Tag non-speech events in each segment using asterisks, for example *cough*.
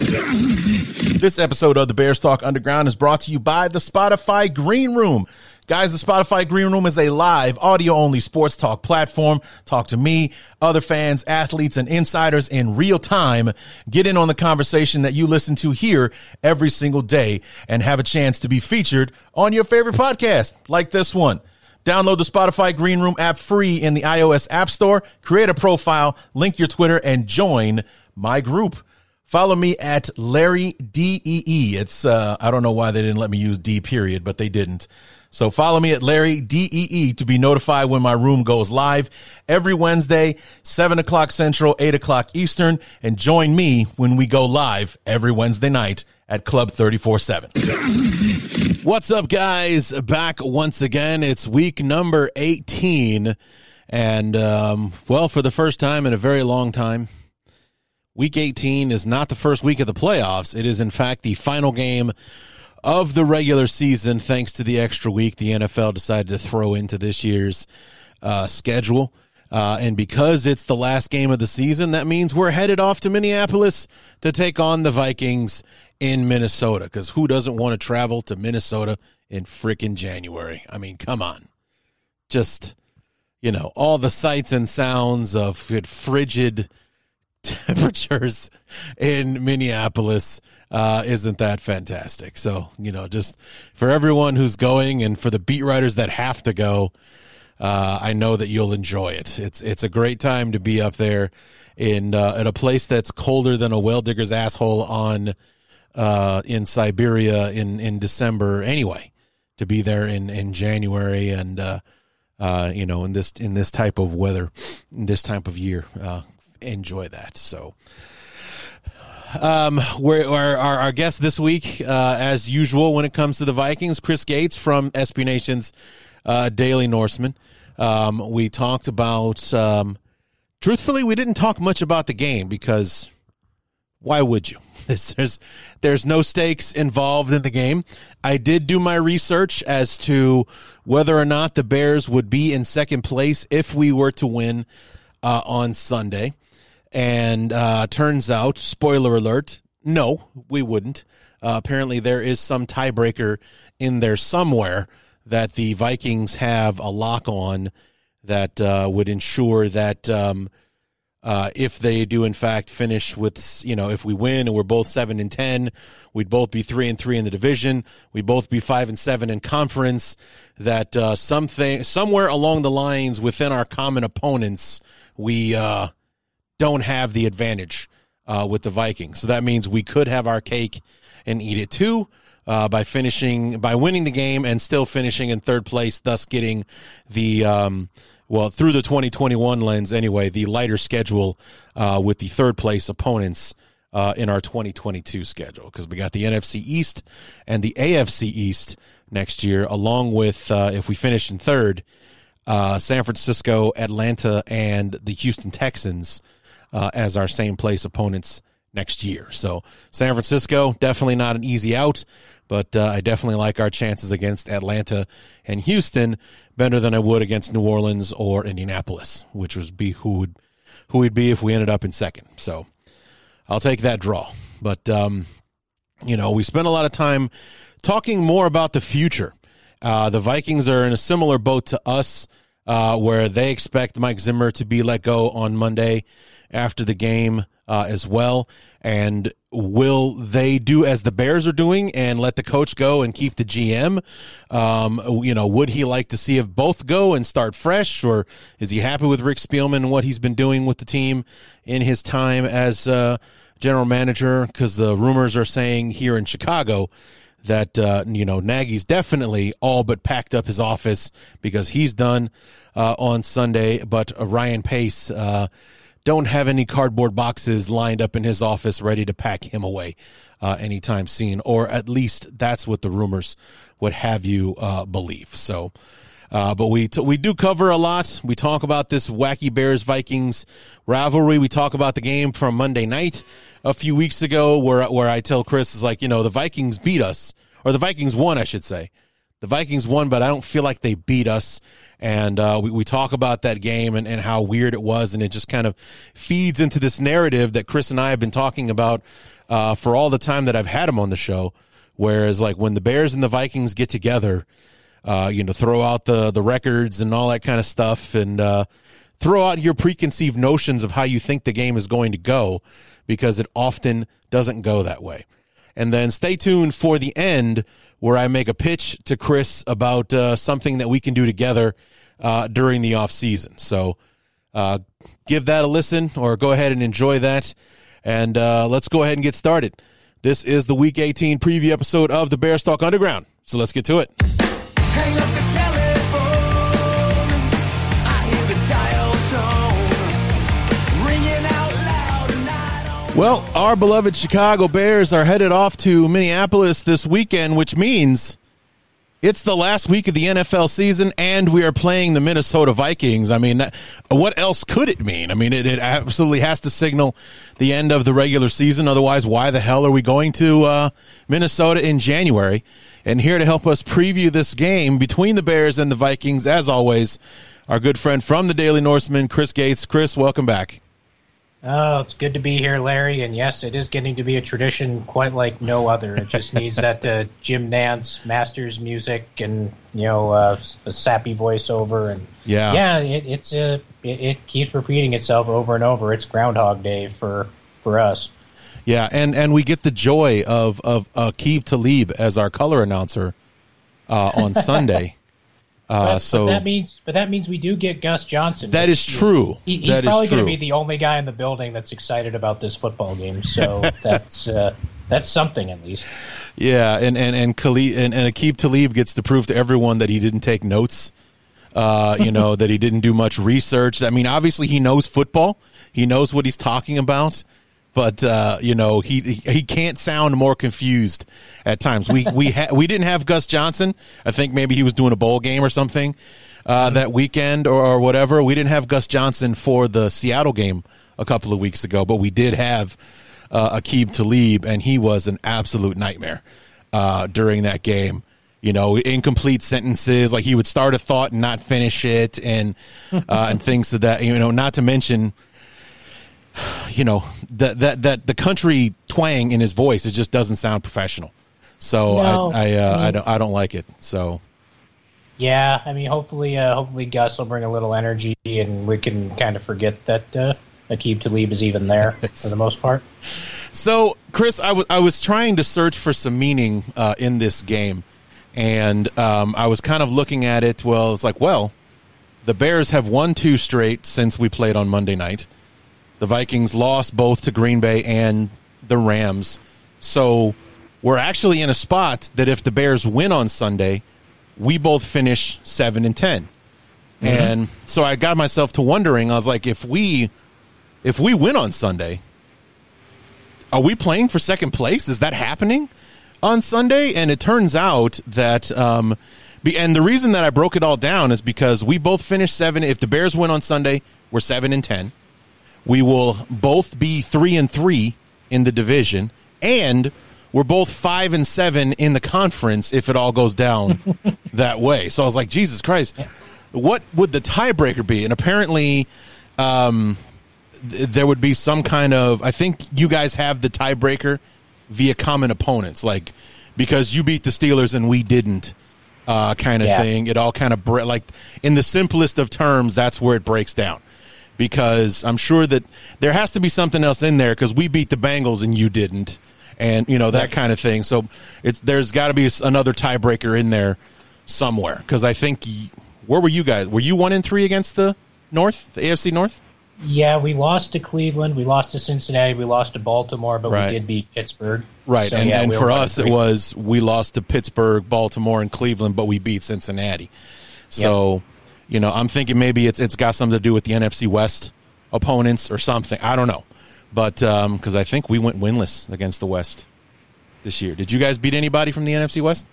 This episode of the Bears Talk Underground is brought to you by the Spotify Green Room. Guys, the Spotify Green Room is a live, audio only sports talk platform. Talk to me, other fans, athletes, and insiders in real time. Get in on the conversation that you listen to here every single day and have a chance to be featured on your favorite podcast, like this one. Download the Spotify Green Room app free in the iOS App Store, create a profile, link your Twitter, and join my group. Follow me at Larry DEE. It's, uh, I don't know why they didn't let me use D period, but they didn't. So follow me at Larry DEE to be notified when my room goes live every Wednesday, 7 o'clock Central, 8 o'clock Eastern, and join me when we go live every Wednesday night at Club 34 7. *coughs* What's up, guys? Back once again. It's week number 18. And, um, well, for the first time in a very long time, Week 18 is not the first week of the playoffs. It is, in fact, the final game of the regular season, thanks to the extra week the NFL decided to throw into this year's uh, schedule. Uh, and because it's the last game of the season, that means we're headed off to Minneapolis to take on the Vikings in Minnesota. Because who doesn't want to travel to Minnesota in freaking January? I mean, come on. Just, you know, all the sights and sounds of frigid *laughs* temperatures in Minneapolis uh, isn't that fantastic. So, you know, just for everyone who's going and for the beat writers that have to go, uh, I know that you'll enjoy it. It's it's a great time to be up there in uh, at a place that's colder than a well digger's asshole on uh, in Siberia in in December. Anyway, to be there in in January and uh, uh, you know in this in this type of weather, in this type of year, uh, enjoy that. So, um, we're, our, our, our guest this week, uh, as usual, when it comes to the Vikings, Chris Gates from SB Nation's uh, Daily Norseman. Um, we talked about, um, truthfully, we didn't talk much about the game because why would you? *laughs* There's there's no stakes involved in the game. I did do my research as to whether or not the Bears would be in second place if we were to win uh, on Sunday. And uh, turns out, spoiler alert, no, we wouldn't. Uh, apparently, there is some tiebreaker in there somewhere that the Vikings have a lock on that uh, would ensure that um, uh, if they do in fact finish with you know if we win and we're both seven and ten, we'd both be three and three in the division. We'd both be five and seven in conference. That uh, something somewhere along the lines within our common opponents, we uh, don't have the advantage uh, with the Vikings. So that means we could have our cake and eat it too. Uh, by finishing by winning the game and still finishing in third place, thus getting the um, well through the 2021 lens anyway, the lighter schedule uh, with the third place opponents uh, in our 2022 schedule because we got the NFC East and the AFC East next year, along with uh, if we finish in third, uh, San Francisco, Atlanta, and the Houston Texans uh, as our same place opponents next year. So San Francisco definitely not an easy out, but uh, I definitely like our chances against Atlanta and Houston better than I would against New Orleans or Indianapolis, which would be who would who would be if we ended up in second. So I'll take that draw. But um, you know, we spent a lot of time talking more about the future. Uh, the Vikings are in a similar boat to us, uh, where they expect Mike Zimmer to be let go on Monday after the game uh, as well. And will they do as the Bears are doing and let the coach go and keep the GM? Um, you know, would he like to see if both go and start fresh, or is he happy with Rick Spielman and what he's been doing with the team in his time as uh, general manager? Because the rumors are saying here in Chicago that uh, you know Nagy's definitely all but packed up his office because he's done uh, on Sunday, but Ryan Pace uh, don't have any cardboard boxes lined up in his office ready to pack him away uh, anytime soon, or at least that's what the rumors would have you uh, believe. So, uh, but we t- we do cover a lot. We talk about this wacky Bears Vikings rivalry. We talk about the game from Monday night a few weeks ago, where where I tell Chris is like, you know, the Vikings beat us, or the Vikings won, I should say. The Vikings won, but I don't feel like they beat us. And uh, we, we talk about that game and, and how weird it was, and it just kind of feeds into this narrative that Chris and I have been talking about uh, for all the time that I've had him on the show. Whereas, like when the Bears and the Vikings get together, uh, you know, throw out the the records and all that kind of stuff, and uh, throw out your preconceived notions of how you think the game is going to go, because it often doesn't go that way. And then stay tuned for the end where I make a pitch to Chris about uh, something that we can do together uh, during the off season. So uh, give that a listen or go ahead and enjoy that. And uh, let's go ahead and get started. This is the Week 18 preview episode of the Bears Talk Underground. So let's get to it. Well, our beloved Chicago Bears are headed off to Minneapolis this weekend, which means it's the last week of the NFL season, and we are playing the Minnesota Vikings. I mean, what else could it mean? I mean, it, it absolutely has to signal the end of the regular season. Otherwise, why the hell are we going to uh, Minnesota in January? And here to help us preview this game between the Bears and the Vikings, as always, our good friend from the Daily Norseman, Chris Gates. Chris, welcome back. Oh, it's good to be here, Larry. And yes, it is getting to be a tradition quite like no other. It just needs that uh, Jim Nantz Masters music and you know uh, a sappy voiceover and Yeah. yeah, it, it's uh, it, it keeps repeating itself over and over. It's Groundhog Day for for us. Yeah, and and we get the joy of of uh, Aqib Talib as our color announcer uh, on *laughs* Sunday. Uh, But, so but that means but that means we do get Gus Johnson. That is true. He, he's That probably going to be the only guy in the building that's excited about this football game. So *laughs* that's uh, that's something at least. yeah, and and and Khalid, and, and Aqib Talib gets to prove to everyone that he didn't take notes. Uh, you *laughs* know that he didn't do much research. I mean, obviously he knows football. He knows what he's talking about. But uh, you know he he can't sound more confused at times. We we ha- we didn't have Gus Johnson. I think maybe he was doing a bowl game or something uh, that weekend or, or whatever. We didn't have Gus Johnson for the Seattle game a couple of weeks ago, but we did have uh, Aqib Talib, and he was an absolute nightmare uh, during that game. You know, incomplete sentences, like he would start a thought and not finish it, and *laughs* uh, and things to that. You know, not to mention you know that that that the country twang in his voice it just doesn't sound professional. So No. i i uh, i don't i don't like it. So Yeah, I mean, hopefully, uh, hopefully Gus will bring a little energy, and we can kind of forget that uh, Aqib Talib is even there *laughs* for the most part. so chris I I was trying to search for some meaning uh, in this game and um, i was kind of looking at it well it's like well the bears have won two straight since we played on monday night the vikings lost both to green bay and the rams so we're actually in a spot that if the bears win on sunday we both finish 7 and 10 and so i got myself to wondering i was like if we if we win on sunday are we playing for second place? Is that happening on Sunday? And it turns out that, um, be, and the reason that I broke it all down is because we both finished seven. If the Bears win on Sunday, we're seven and ten. We will both be three and three in the division, and we're both five and seven in the conference if it all goes down *laughs* that way. So I was like, Jesus Christ, what would the tiebreaker be? And apparently, um, th- there would be some kind of I think you guys have the tiebreaker via common opponents, like because you beat the Steelers and we didn't, uh, kind of Yeah. thing. It all kind of bre- like in the simplest of terms, that's where it breaks down. Because I'm sure that there has to be something else in there because we beat the Bengals and you didn't, and you know that kind of thing. So it's there's got to be another tiebreaker in there somewhere because I think where were you guys? Were you one in three against the North, the AFC North? Yeah, we lost to Cleveland, we lost to Cincinnati, we lost to Baltimore, but Right. we did beat Pittsburgh. Right, So, and, yeah, and we for us, it was we lost to Pittsburgh, Baltimore, and Cleveland, but we beat Cincinnati. So, you know, I'm thinking maybe it's it's got something to do with the NFC West opponents or something. I don't know, but because I think we went winless against the West this year. Did you guys beat anybody from the NFC West?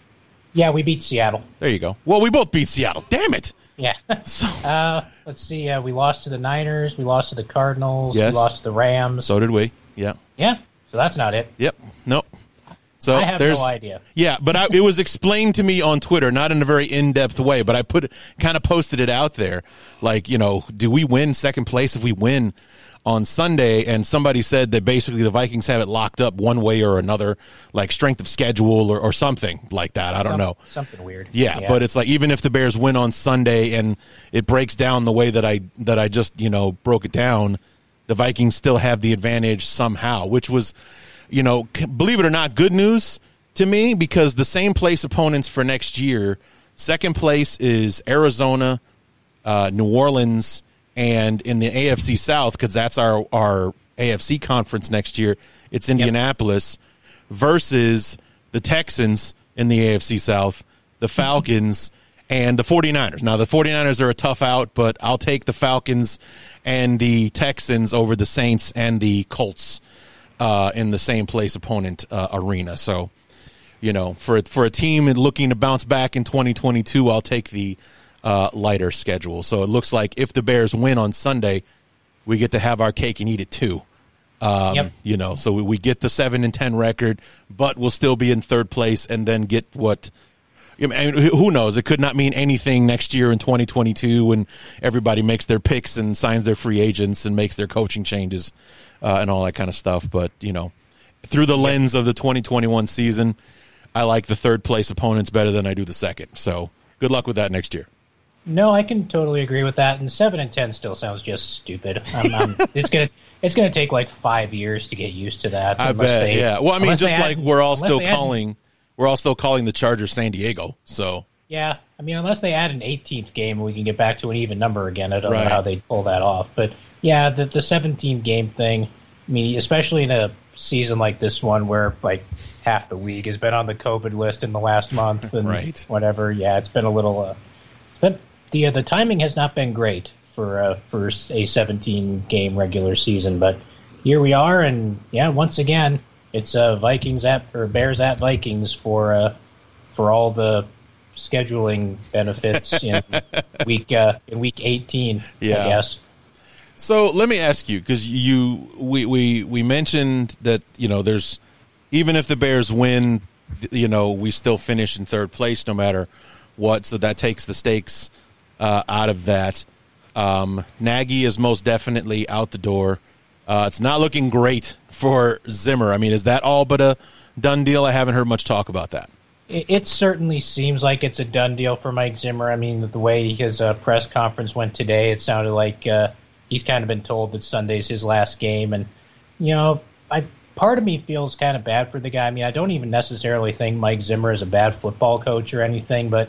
Yeah, we beat Seattle. There you go. Well, we both beat Seattle. Damn it. Yeah. *laughs* So, *laughs* Uh, let's see. Uh, we lost to the Niners. We lost to the Cardinals. Yes. We lost to the Rams. so did we. Yeah. yeah. So that's not it. Yep. Nope. So I have there's no idea. Yeah, but I, it was explained to me on Twitter, not in a very in-depth way, but I put kind of posted it out there, like you know, do we win second place if we win on Sunday? And somebody said that basically the Vikings have it locked up one way or another, like strength of schedule or, or something like that. I don't Some- know. Something weird. Yeah, but it's like even if the Bears win on Sunday and it breaks down the way that I that I just you know broke it down, the Vikings still have the advantage somehow, which was, you know, believe it or not, good news to me because the same place opponents for next year, second place is Arizona, uh, New Orleans, and in the AFC South because that's our our AFC conference next year. It's Indianapolis versus the Texans in the AFC South, the Falcons, and the 49ers. Now, the 49ers are a tough out, but I'll take the Falcons and the Texans over the Saints and the Colts uh, in the same place opponent uh, arena. So, you know, for for a team looking to bounce back in 2022, I'll take the uh, lighter schedule. So it looks like if the Bears win on Sunday, we get to have our cake and eat it too. Um, Yep. You know, so we, we get the seven and ten record, but we'll still be in third place, and then get what. I mean, who knows? It could not mean anything next year in 2022 when everybody makes their picks and signs their free agents and makes their coaching changes uh, and all that kind of stuff. But you know, through the lens of the 2021 season, I like the third place opponents better than I do the second. So good luck with that next year. No, I can totally agree with that. And seven and ten still sounds just stupid. I'm, I'm, *laughs* it's gonna it's gonna take like five years to get used to that. I bet. they- yeah. Well, I mean, just like we're all still calling, we're all still calling the Chargers San Diego. So Yeah, I mean, unless they add an 18th game, we can get back to an even number again. I don't Right. know how they pull that off, but yeah, the the 17 game thing. I mean, especially in a season like this one where like half the league has been on the COVID list in the last month *laughs* and Right. whatever. Yeah, it's been a little. Uh, it's been the uh, the timing has not been great for uh, for a 17 game regular season, but here we are, and yeah, once again, it's uh, Vikings app or Bears at Vikings for uh, for all the scheduling benefits *laughs* in week uh, in week 18. Yeah. I guess. So let me ask you because you we, we we mentioned that you know there's even if the Bears win, you know we still finish in third place no matter what. So that takes the stakes uh, out of that. Um, Nagy is most definitely out the door. Uh, it's not looking great for Zimmer. I mean, is that all but a done deal? I haven't heard much talk about that. It, certainly seems like it's a done deal for Mike Zimmer. I mean, the way his uh, press conference went today, it sounded like uh, he's kind of been told that Sunday's his last game, and you know, I part of me feels kind of bad for the guy. I mean, I don't even necessarily think Mike Zimmer is a bad football coach or anything, but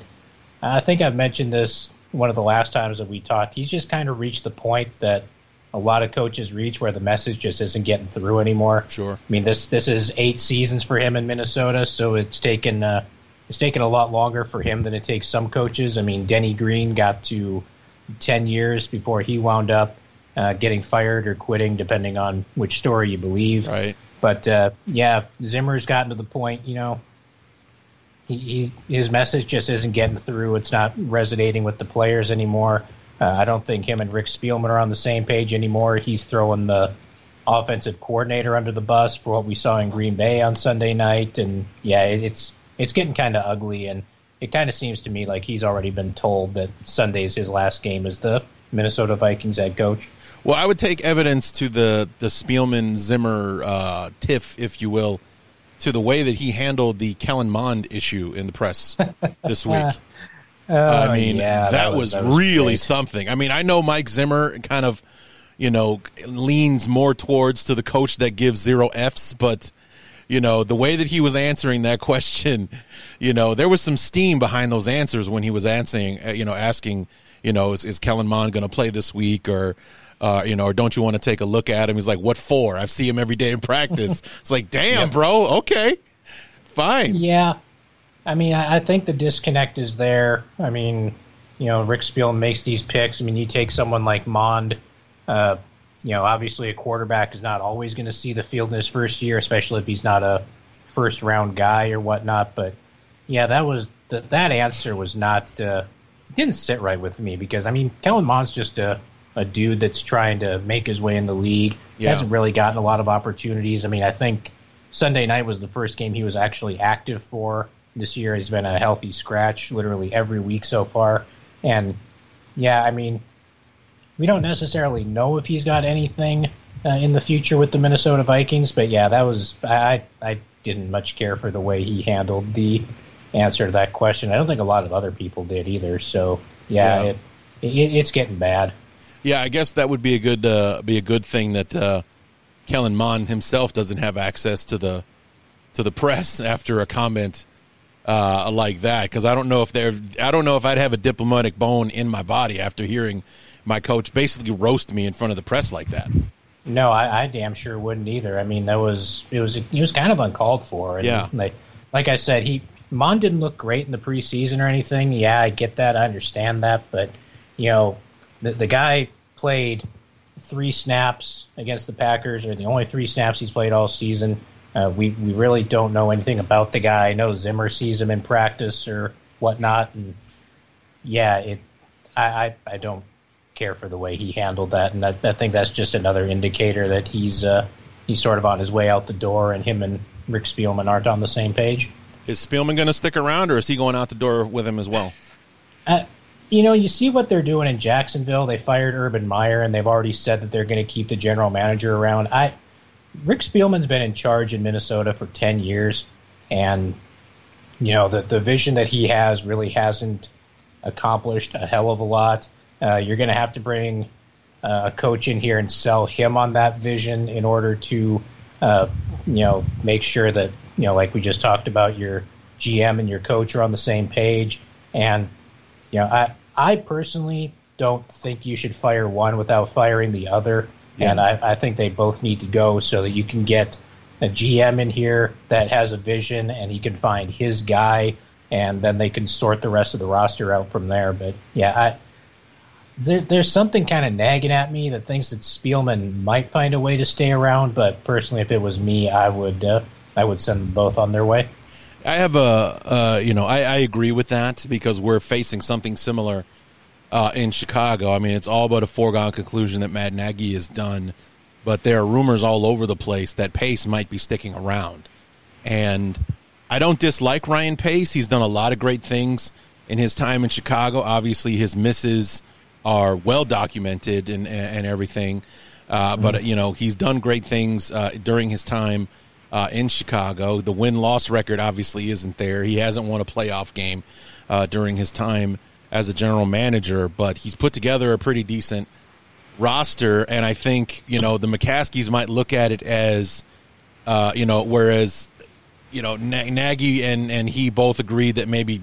I think I've mentioned this one of the last times that we talked. He's just kind of reached the point that a lot of coaches reach where the message just isn't getting through anymore. Sure. I mean, this this is eight seasons for him in Minnesota, so it's taken uh, it's taken a lot longer for him than it takes some coaches. I mean, Denny Green got to ten years before he wound up uh, getting fired or quitting, depending on which story you believe. Right. But uh, yeah, Zimmer's gotten to the point, you know, he, he, his message just isn't getting through. It's not resonating with the players anymore. Uh, I don't think him and Rick Spielman are on the same page anymore. He's throwing the offensive coordinator under the bus for what we saw in Green Bay on Sunday night, and yeah, it, it's it's getting kind of ugly. And it kind of seems to me like he's already been told that Sunday's his last game as the Minnesota Vikings head coach. Well, I would take evidence to the the Spielman Zimmer uh, tiff, if you will, to the way that he handled the Kellen Mond issue in the press *laughs* this week. I mean, Oh, yeah, that, was, that was really great. something. I mean, I know Mike Zimmer kind of, you know, leans more towards to the coach that gives zero Fs, but you know, the way that he was answering that *laughs* question, you know, there was some steam behind those answers when he was answering, uh, you know, asking, you know, is, is Kellen Mond going to play this week or, uh, you know, or don't you want to take a look at him? He's like, what for? I see him every day in practice. *laughs* it's like, damn, bro. Okay. Fine. Yeah, I mean, I, I think the disconnect is there. I mean, you know, Rick Spielman makes these picks. I mean, you take someone like Mond, uh, you know, obviously a quarterback is not always going to see the field in his first year, especially if he's not a first round guy or whatnot. But yeah, that was that that answer was not uh, didn't sit right with me because I mean, Kellen Mond's just a a dude that's trying to make his way in the league. He Yeah. hasn't really gotten a lot of opportunities. I mean, I think Sunday night was the first game he was actually active for this year. He's been a healthy scratch literally every week so far. And yeah, I mean, we don't necessarily know if he's got anything uh, in the future with the Minnesota Vikings, but yeah, that was I I didn't much care for the way he handled the answer to that question. I don't think a lot of other people did either. So yeah, Yeah. It, it, it's getting bad. Yeah, I guess that would be a good uh, be a good thing that uh, Kellen Mond himself doesn't have access to the to the press *laughs* after a comment uh, like that because I don't know if they're I don't know if I'd have a diplomatic bone in my body after hearing my coach basically roast me in front of the press like that. No, I, I damn sure wouldn't either. I mean, that was it was it was kind of uncalled for. And Yeah. like like I said, he Mond didn't look great in the preseason or anything. Yeah, I get that, I understand that, but you know, the the guy played three snaps against the Packers, or the only three snaps he's played all season. Uh, we we really don't know anything about the guy. I know Zimmer sees him in practice or whatnot, and yeah, it. I I, I don't care for the way he handled that, and I, I think that's just another indicator that he's uh, he's sort of on his way out the door, and him and Rick Spielman aren't on the same page. Is Spielman going to stick around, or is he going out the door with him as well? Uh, you know, you see what they're doing in Jacksonville. They fired Urban Meyer, and they've already said that they're going to keep the general manager around. I Rick Spielman's been in charge in Minnesota for ten years, and you know the the vision that he has really hasn't accomplished a hell of a lot. Uh, you're going to have to bring uh, a coach in here and sell him on that vision in order to, uh, you know, make sure that you know, like we just talked about, your GM and your coach are on the same page. And you know, I I personally don't think you should fire one without firing the other. Yeah. And I, I think they both need to go so that you can get a GM in here that has a vision and he can find his guy and then they can sort the rest of the roster out from there. But yeah, I there, there's something kind of nagging at me that thinks that Spielman might find a way to stay around. But personally, if it was me, I would uh, I would send them both on their way. I have a, uh, you know, I, I agree with that because we're facing something similar uh, in Chicago. I mean, it's all but a foregone conclusion that Matt Nagy is done, but there are rumors all over the place that Pace might be sticking around. And I don't dislike Ryan Pace. He's done a lot of great things in his time in Chicago. Obviously, his misses are well documented and and everything. Uh, But you know, he's done great things uh, during his time uh, in Chicago. The win loss record obviously isn't there. He hasn't won a playoff game uh, during his time as a general manager, but he's put together a pretty decent roster. And I think you know the McCaskies might look at it as uh, you know, whereas you know Nagy and and he both agreed that maybe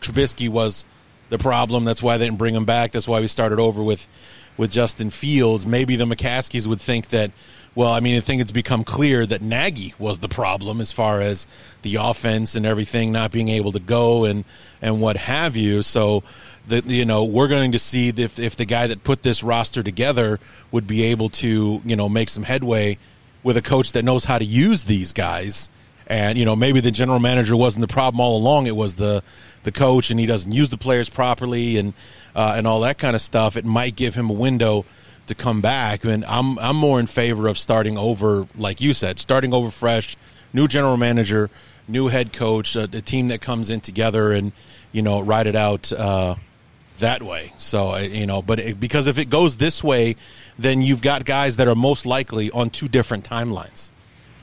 Trubisky was the problem. That's why they didn't bring him back. That's why we started over with with Justin Fields. Maybe the McCaskies would think that. Well, I mean, I think it's become clear that Nagy was the problem as far as the offense and everything not being able to go and and what have you. So, the, you know, we're going to see if if the guy that put this roster together would be able to you know make some headway with a coach that knows how to use these guys. And you know, maybe the general manager wasn't the problem all along. It was the the coach, and he doesn't use the players properly, and uh, and all that kind of stuff. It might give him a window to come back. And I'm I'm more in favor of starting over, like you said, starting over fresh, new general manager, new head coach, a, a team that comes in together, and you know, ride it out. Uh, that way. So uh, you know, but it, because if it goes this way, then you've got guys that are most likely on two different timelines.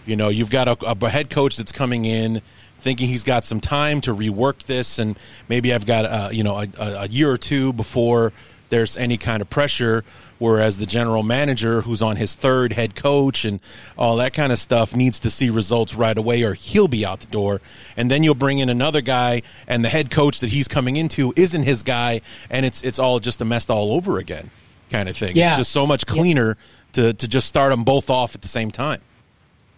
You know, you've got a, a head coach that's coming in thinking he's got some time to rework this, and maybe I've got uh, you know a, a year or two before there's any kind of pressure. Whereas the general manager, who's on his third head coach and all that kind of stuff, needs to see results right away, or he'll be out the door. And then you'll bring in another guy, and the head coach that he's coming into isn't his guy, and it's it's all just a mess all over again, kind of thing. Yeah. It's just so much cleaner to to just start them both off at the same time.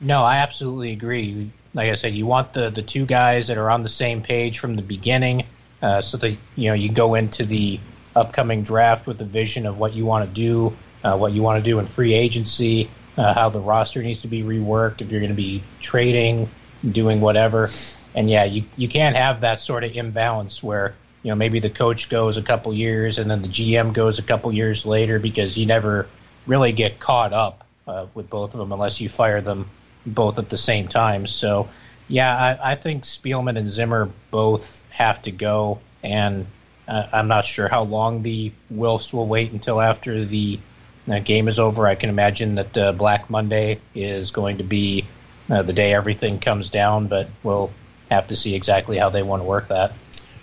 No, I absolutely agree. Like I said, you want the the two guys that are on the same page from the beginning, uh, so that you know you go into the upcoming draft with the vision of what you want to do uh, what you want to do in free agency, uh, how the roster needs to be reworked, if you're going to be trading, doing whatever. And yeah, you, you can't have that sort of imbalance where, you know, maybe the coach goes a couple years and then the GM goes a couple years later because you never really get caught up uh, with both of them unless you fire them both at the same time. So, yeah, I, I think Spielman and Zimmer both have to go, and uh, I'm not sure how long the Wilfs will wait until after the uh, game is over. I can imagine that uh, Black Monday is going to be uh, the day everything comes down, but we'll have to see exactly how they want to work that.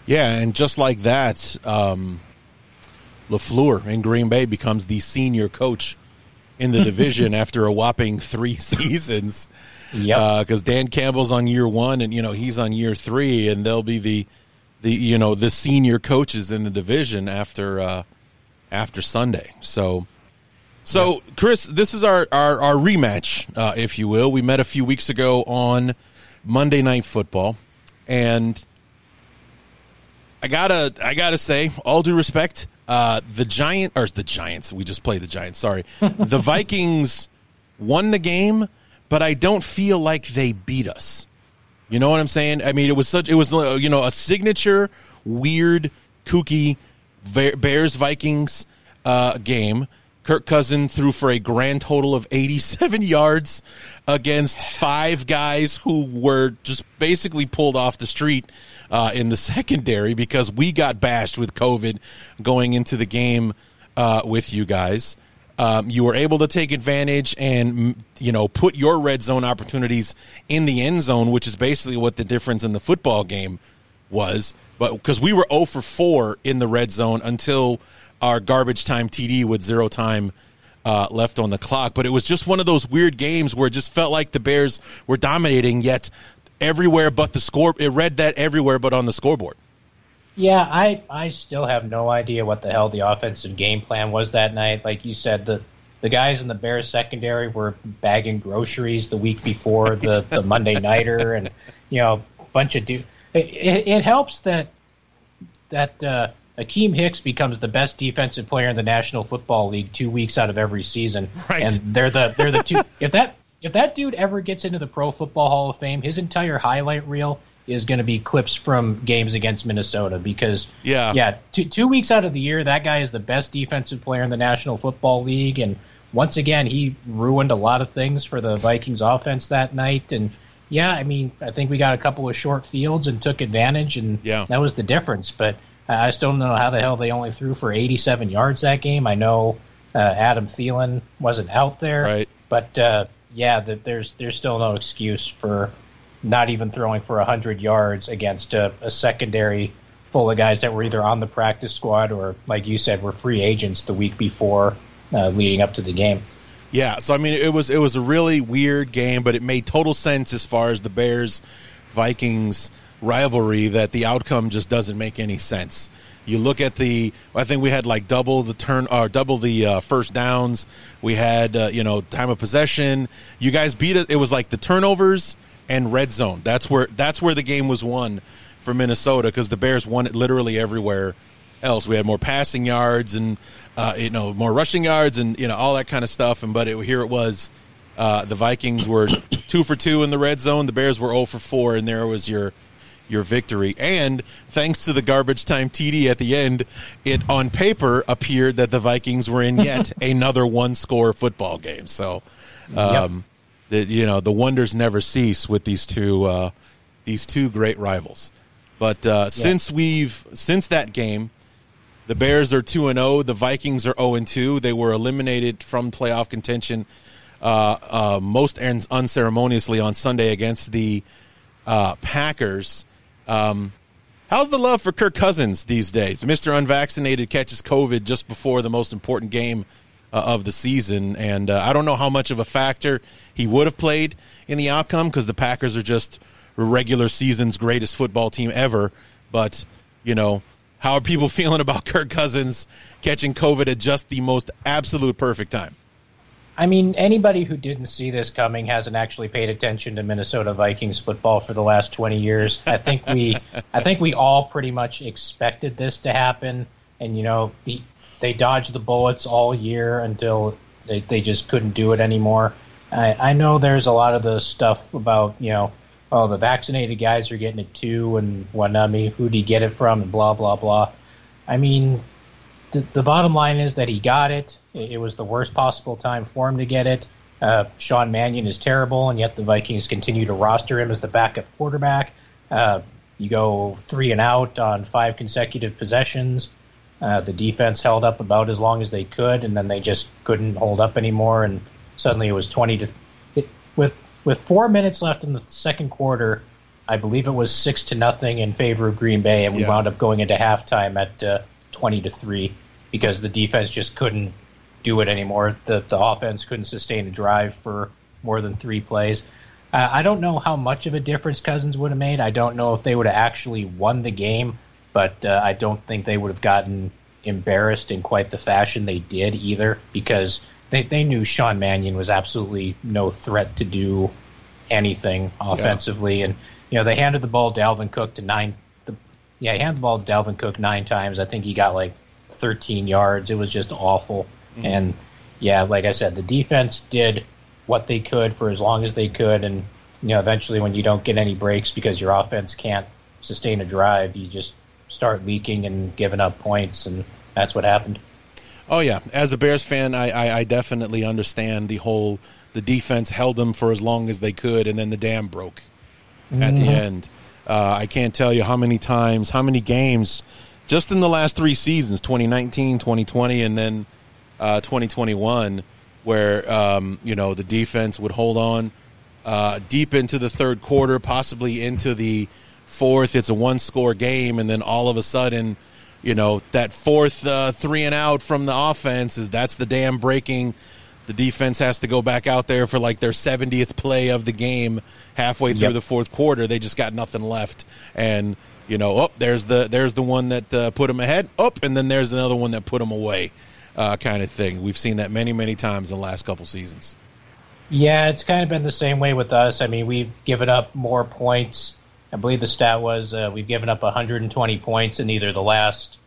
Yeah, and just like that, um, Lafleur in Green Bay becomes the senior coach in the *laughs* division after a whopping three *laughs* seasons. Yep. because Dan Campbell's on year one, and you know he's on year three, and they'll be the the you know the senior coaches in the division after uh, after Sunday. So, so Chris, this is our our, our rematch, uh, if you will. We met a few weeks ago on Monday Night Football, and I gotta I gotta say, all due respect, uh, the Giant or the Giants. We just played the Giants. Sorry, *laughs* the Vikings won the game, but I don't feel like they beat us. You know what I'm saying? I mean, it was such it was uh, you know a signature weird kooky Bears Vikings uh, game. Kirk Cousin threw for a grand total of 87 *laughs* yards against five guys who were just basically pulled off the street uh, in the *laughs* secondary because we got bashed with COVID going into the game uh, with you guys. Um, you were able to take advantage and you know put your red zone opportunities in the end zone, which is basically what the difference in the football game was. But because we were 0 for 4 in the red zone until our garbage time TD with zero time uh, left on the clock. But it was just one of those weird games where it just felt like the Bears were dominating, yet everywhere but the score. It read that everywhere but on the scoreboard. Yeah, I I still have no idea what the hell the offensive game plan was that night. Like you said, the the guys in the Bears secondary were bagging groceries the week before the, *laughs* the Monday nighter, and you know, a bunch of dude. It, it, it helps that that uh, Akiem Hicks becomes the best defensive player in the National Football League two weeks out of every season, Right. and they're the they're the two. if that if that dude ever gets into the Pro Football Hall of Fame, his entire highlight reel is going to be clips from games against Minnesota because Yeah. yeah, two, two weeks out of the year, that guy is the best defensive player in the National Football League, and once again, he ruined a lot of things for the Vikings offense that night. And yeah, I mean, I think we got a couple of short fields and took advantage, and Yeah. that was the difference. But I still don't know how the hell they only threw for 87 yards that game. I know uh, Adam Thielen wasn't out there, Right. But uh, yeah, the, there's there's still no excuse for not even throwing for 100 yards against a, a secondary full of guys that were either on the practice squad or, like you said, were free agents the week before uh, leading up to the game. Yeah, so I mean, it was it was a really weird game, but it made total sense as far as the Bears Vikings rivalry that the outcome just doesn't make any sense. You look at the, I think we had like double the turn or double the uh, first downs. We had uh, you know time of possession. You guys beat it. It was like the turnovers and red zone. That's where that's where the game was won for Minnesota because the Bears won it literally everywhere else. We had more passing yards and uh, you know more rushing yards and you know all that kind of stuff. And but it, here it was, uh, the Vikings were *coughs* two for two in the red zone. The Bears were zero for four, and there was your your victory. And thanks to the garbage time TD at the end, it on paper appeared that the Vikings were in yet *laughs* another one score football game. So, um, the, you know the wonders never cease with these two uh, these two great rivals. But uh, since we've since that game, the Bears are two and zero. The Vikings are zero and two. They were eliminated from playoff contention uh, uh, most unceremoniously on Sunday against the uh, Packers. Um, how's the love for Kirk Cousins these days? Mister Unvaccinated catches COVID just before the most important game uh, of the season, and uh, I don't know how much of a factor he would have played in the outcome because the Packers are just regular season's greatest football team ever. But you know, how are people *laughs* feeling about Kirk Cousins catching COVID at just the most absolute perfect time? I mean, anybody who didn't see this coming hasn't actually paid attention to Minnesota Vikings football for the last 20 years. I think we, I think we all pretty much expected this to happen. And you know, they dodged the bullets all year until they, they just couldn't do it anymore. I, I know there's a lot of the stuff about you know oh the vaccinated guys are getting it too and whatnot. I mean, who do you get it from and blah blah blah. I mean, the, the bottom line is that he got it. It it was the worst possible time for him to get it. Uh, Sean Mannion is terrible, and yet the Vikings continue to roster him as the backup quarterback. Uh, you go three and out on five consecutive possessions. Uh, the defense held up about as long as they could, and then they just couldn't hold up anymore. And suddenly it was twenty to it, with with four minutes left in the second quarter. I believe it was six to nothing in favor of Green Bay, and we Yeah. wound up going into halftime at uh, twenty to three because the defense just couldn't do it anymore. The the offense couldn't sustain a drive for more than three plays. Uh, I don't know how much of a difference Cousins would have made. I don't know if they would have actually won the game, but uh, I don't think they would have gotten embarrassed in quite the fashion they did either, because they, they knew Sean Mannion was absolutely no threat to do anything offensively, and you know they handed the ball to Dalvin Cook to nine. The, yeah, he handed the ball to Dalvin Cook nine times. I think he got like 13 yards. It was just awful, and yeah, like I said, the defense did what they could for as long as they could, and you know eventually when you don't get any breaks because your offense can't sustain a drive, you just start leaking and giving up points, and that's what happened. Oh yeah, as a Bears fan, I, I, I definitely understand the whole. The defense held them for as long as they could, and then the dam broke at the end. Uh, I can't tell you how many times, how many games, just in the last three seasons 2019, 2020, and then uh, 2021, where, um, you know, the defense would hold on uh, deep into the third quarter, possibly into the fourth. It's a one score game, and then all of a sudden, you know, that fourth uh, three and out from the offense is that's the damn breaking. The defense has to go back out there for like their 70th play of the game halfway through Yep. the fourth quarter. They just got nothing left. And, you know, oh, there's the there's the one that uh, put them ahead. Up, and then there's another one that put them away, uh, kind of thing. We've seen that many, many times in the last couple seasons. Yeah, it's kind of been the same way with us. I mean, we've given up more points. I believe the stat was uh, we've given up 120 points in either the last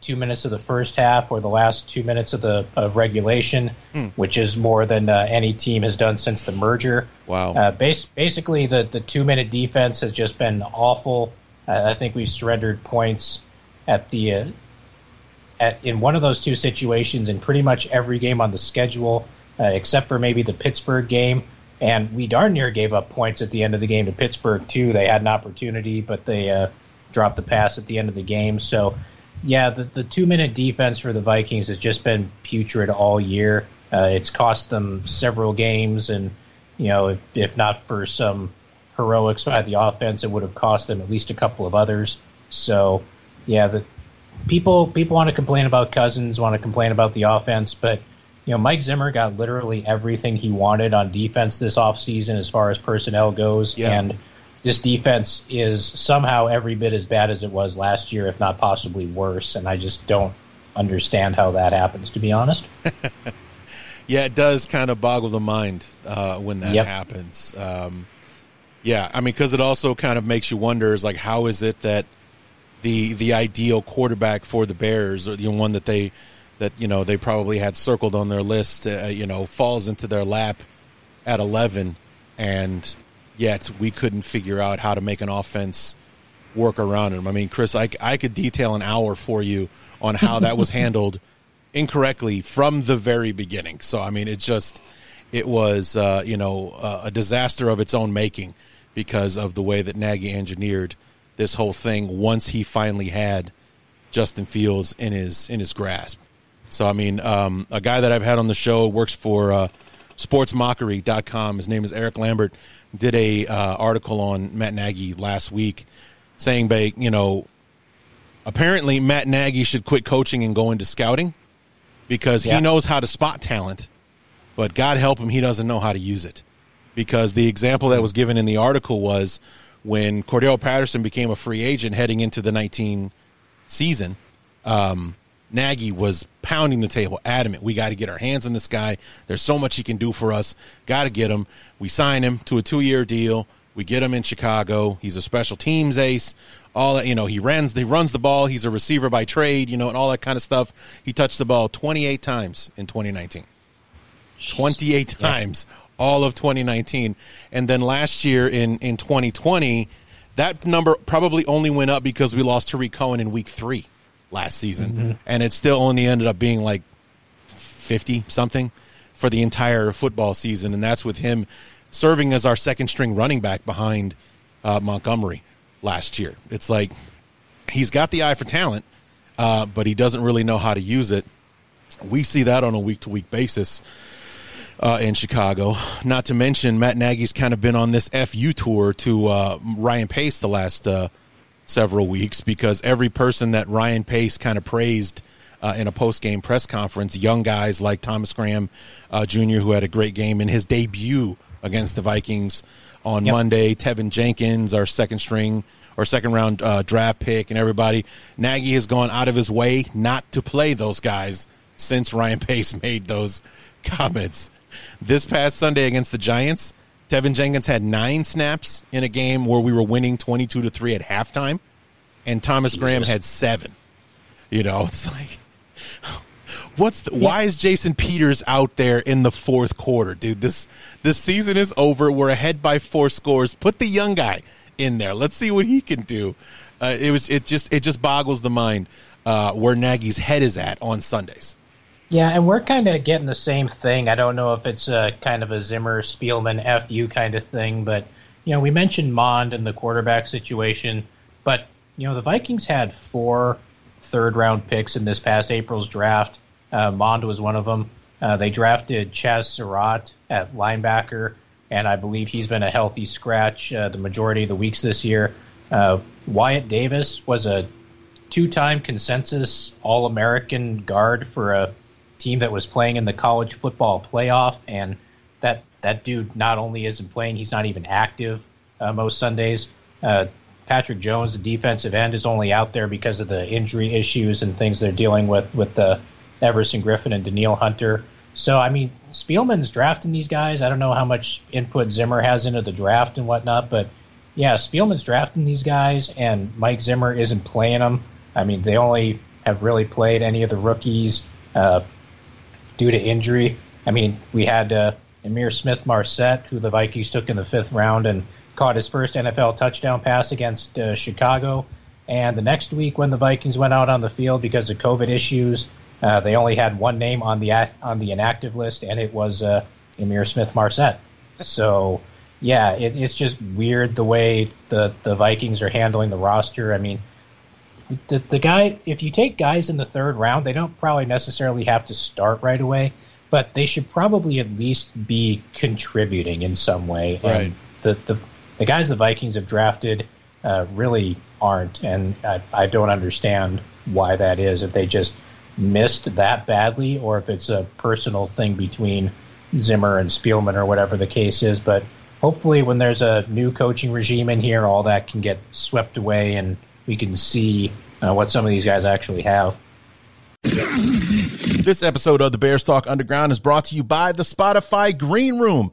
two minutes of the first half or the last two minutes of the of regulation, which is more than uh, any team has done since the merger. Wow. Uh, base, basically, the the two minute defense has just been awful. Uh, I think we've surrendered points at the uh, at in one of those two situations in pretty much every game on the schedule, uh, except for maybe the Pittsburgh game. And we darn near gave up points at the end of the game to Pittsburgh too. They had an opportunity, but they uh, dropped the pass at the end of the game. So, yeah, the the two minute defense for the Vikings has just been putrid all year. Uh, it's cost them several games, and you know, if, if not for some heroics by the offense, it would have cost them at least a couple of others. So, yeah, the people people want to complain about Cousins, want to complain about the offense, but you know, Mike Zimmer got literally everything he wanted on defense this offseason as far as personnel goes, Yeah. and this defense is somehow every bit as bad as it was last year, if not possibly worse. And I just don't understand how that happens, to be honest. *laughs* Yeah, it does kind of boggle the mind uh, when that Yep. happens. Um, yeah, I mean, because it also kind of makes you wonder: is like, how is it that the the ideal quarterback for the Bears, or the one that they that you know they probably had circled on their list, uh, you know, falls into their lap at eleven, and yet we couldn't figure out how to make an offense work around him. I mean, Chris, I, I could detail an hour for you on how that was *laughs* handled incorrectly from the very beginning. So, I mean, it just it was uh, you know uh, a disaster of its own making because of the way that Nagy engineered this whole thing. Once he finally had Justin Fields in his in his grasp. So, I mean, um, a guy that I've had on the show works for uh, sportsmockery.com. His name is Eric Lambert. Did a uh, article on Matt Nagy last week saying, you know, apparently Matt Nagy should quit coaching and go into scouting because Yeah. he knows how to spot talent, but God help him, he doesn't know how to use it. Because the example that was given in the article was when Cordarrelle Patterson became a free agent heading into the 19 season, um, Nagy was pounding the table, adamant. We got to get our hands on this guy. There's so much he can do for us. Got to get him. We sign him to a two year deal. We get him in Chicago. He's a special teams ace. All that, you know, he runs, he runs the ball. He's a receiver by trade, you know, and all that kind of stuff. He touched the ball 28 times in 2019. 28 times all of 2019. And then last year in, in 2020, that number probably only went up because we lost Tarik Cohen in week three last season. And it still only ended up being like 50 something for the entire football season. And that's with him serving as our second string running back behind uh, Montgomery last year. It's like he's got the eye for talent, uh, but he doesn't really know how to use it. We see that on a week to week basis uh, in Chicago. Not to mention, Matt Nagy's kind of been on this FU tour to uh, Ryan Pace the last uh, several weeks because every person that Ryan Pace kind of praised uh, in a post game press conference, young guys like Thomas Graham uh, Jr., who had a great game in his debut against the Vikings on Yep. Monday, Teven Jenkins, our second string or second round uh, draft pick, and everybody. Nagy has gone out of his way not to play those guys since Ryan *laughs* Pace made those comments. This past Sunday against the Giants, Teven Jenkins had nine snaps in a game where we were winning 22 to 3 at halftime, and Thomas Graham had seven. You know, it's like, *laughs* what's the, why is Jason Peters out there in the fourth quarter, dude? This this season is over. We're ahead by four scores. Put the young guy in there. Let's see what he can do. Uh, it was it just it just boggles the mind uh, where Nagy's head is at on Sundays. Yeah, and we're kind of getting the same thing. I don't know if it's a kind of a Zimmer Spielman fu kind of thing, but you know, we mentioned Mond and the quarterback situation, but you know, the Vikings had four third round picks in this past April's draft. Uh, Mond was one of them. Uh, they drafted Chaz Surratt at linebacker, and I believe he's been a healthy scratch uh, the majority of the weeks this year. Uh, Wyatt Davis was a two-time consensus All-American guard for a team that was playing in the college football playoff, and that that dude not only isn't playing, he's not even active uh, most Sundays. Uh, Patrick Jones, the defensive end, is only out there because of the injury issues and things they're dealing with with the Everson Griffen and Danielle Hunter. So I mean, Spielman's drafting these guys. I don't know how much input Zimmer has into the draft and whatnot, but yeah, Spielman's drafting these guys, and Mike Zimmer isn't playing them. I mean, they only have really played any of the rookies uh, due to injury. I mean, we had uh, Ihmir Smith Marsette, who the Vikings took in the fifth round and caught his first NFL touchdown pass against uh, Chicago. And the next week, when the Vikings went out on the field because of COVID issues, uh, they only had one name on the on the inactive list, and it was uh, Ihmir Smith Marsette. *laughs* So, yeah, it, it's just weird the way the the Vikings are handling the roster. I mean, the, the guy if you take guys in the third round they don't probably necessarily have to start right away but they should probably at least be contributing in some way. Right. and the, the the guys the vikings have drafted uh, really aren't. And I, I don't understand why that is if they just missed that badly or if it's a personal thing between zimmer and spielman or whatever the case is. But hopefully when there's a new coaching regime in here all that can get swept away and we can see uh, what some of these guys actually have This episode of the Bears Talk Underground is brought to you by the Spotify Green Room.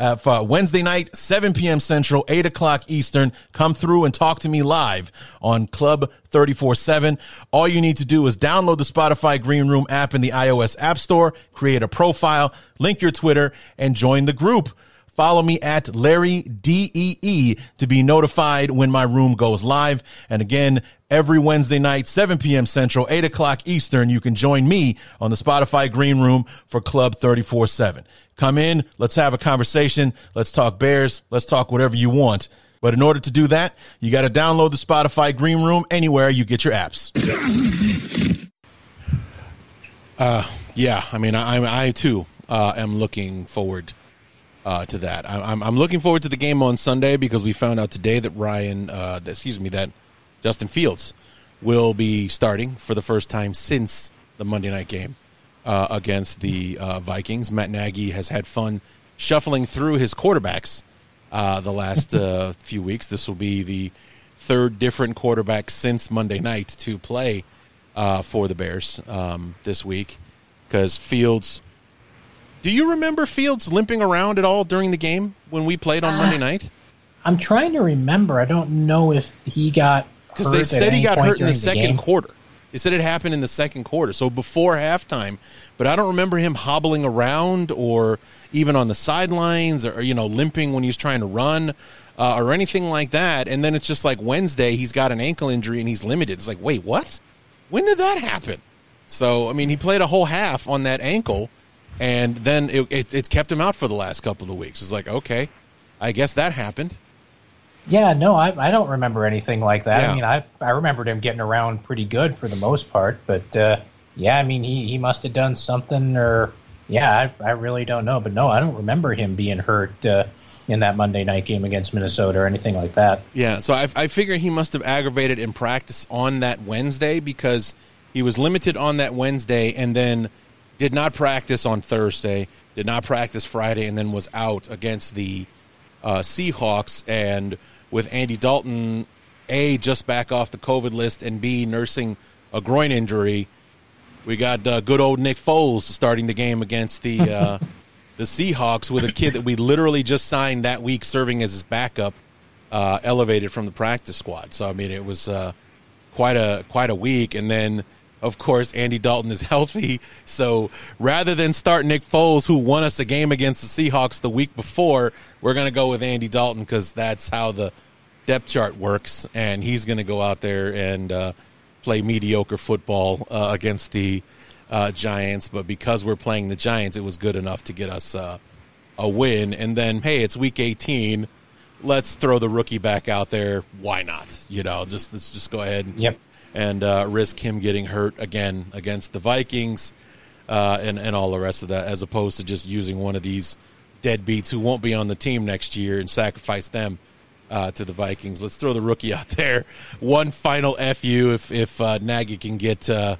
uh, for Wednesday night, 7 p.m. Central, 8 o'clock Eastern. Come through and talk to me live on Club 34-7. All you need to do is download the Spotify Green Room app in the iOS App Store, create a profile, link your Twitter, and join the group. Follow me at Larry DEE to be notified when my room goes live. And again, every Wednesday night, 7 p.m. Central, 8 o'clock Eastern, you can join me on the Spotify Green Room for Club 34 7. Come in, let's have a conversation, let's talk Bears, let's talk whatever you want. But in order to do that, you got to download the Spotify Green Room anywhere you get your apps. *coughs* Uh, yeah, I mean, I, I, I too uh, am looking forward uh, to that. I, I'm, I'm looking forward to the game on Sunday because we found out today that Ryan, uh, that- excuse me, that Justin Fields will be starting for the first time since the Monday night game uh, against the uh, Vikings. Matt Nagy has had fun shuffling through his quarterbacks uh, the last uh, *laughs* few weeks. This will be the third different quarterback since Monday night to play uh, for the Bears um, this week because Fields. Do you remember Fields limping around at all during the game when we played on Monday night? I'm trying to remember. I don't know if he got Because they said he got hurt in the during second game. quarter. They said it happened in the second quarter, so before halftime. But I don't remember him hobbling around or even on the sidelines or, you know, limping when he's trying to run uh, or anything like that. And then it's just like Wednesday, he's got an ankle injury and he's limited. It's like, wait, what? When did that happen? So, I mean, he played a whole half on that ankle, and then it, it, it's kept him out for the last couple of weeks. It's like, okay, I guess that happened. Yeah, no, I, I don't remember anything like that. Yeah. I mean, I I remembered him getting around pretty good for the most part, but uh, yeah, I mean, he, he must have done something, or yeah, I, I really don't know. But no, I don't remember him being hurt uh, in that Monday night game against Minnesota or anything like that. Yeah, so I, I figure he must have aggravated in practice on that Wednesday because he was limited on that Wednesday and then did not practice on Thursday, did not practice Friday, and then was out against the uh, Seahawks. And with Andy Dalton, A, just back off the COVID list, and B, nursing a groin injury, we got uh, good old Nick Foles starting the game against the uh, *laughs* the Seahawks with a kid that we literally just signed that week, serving as his backup, uh, elevated from the practice squad. So I mean, it was uh, quite a quite a week. And then, of course, Andy Dalton is *laughs* healthy. So rather than start Nick Foles, who won us a game against the Seahawks the week before, we're going to go with Andy Dalton because that's how the depth chart works, and he's going to go out there and uh, play mediocre football uh, against the uh, Giants. But because we're playing the Giants, it was good enough to get us uh, a win. And then, hey, it's Week 18. Let's throw the rookie back out there. Why not? You know, just let's just go ahead. Yep. And uh, risk him getting hurt again against the Vikings, uh, and and all the rest of that, as opposed to just using one of these deadbeats who won't be on the team next year and sacrifice them uh, to the Vikings. Let's throw the rookie out there. One final fu if if uh, Nagy can get uh,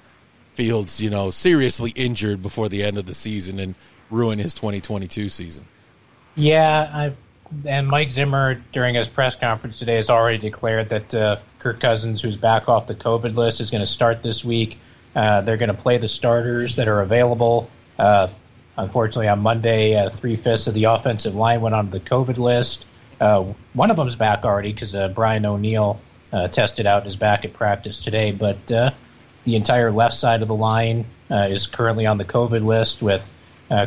Fields, you know, seriously injured before the end of the season and ruin his 2022 season. Yeah, I, and Mike Zimmer during his press conference today has already declared that uh, Kirk Cousins, who's back off the COVID list, is going to start this week. Uh, they're going to play the starters that are available. Uh, unfortunately, on Monday, uh, three fifths of the offensive line went on the COVID list. Uh, one of them's back already because uh, Brian O'Neill tested out and is back at practice today. But the entire left side of the line is currently on the COVID list with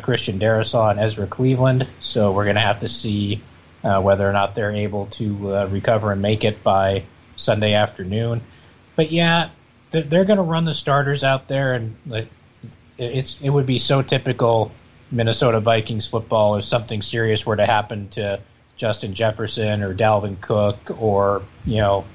Christian Darrisaw and Ezra Cleveland. So we're going to have to see uh, whether or not they're able to uh, recover and make it by Sunday afternoon. But yeah, they're, they're going to run the starters out there, and it's it would be so typical Minnesota Vikings football if something serious were to happen to Justin Jefferson or Dalvin Cook or you know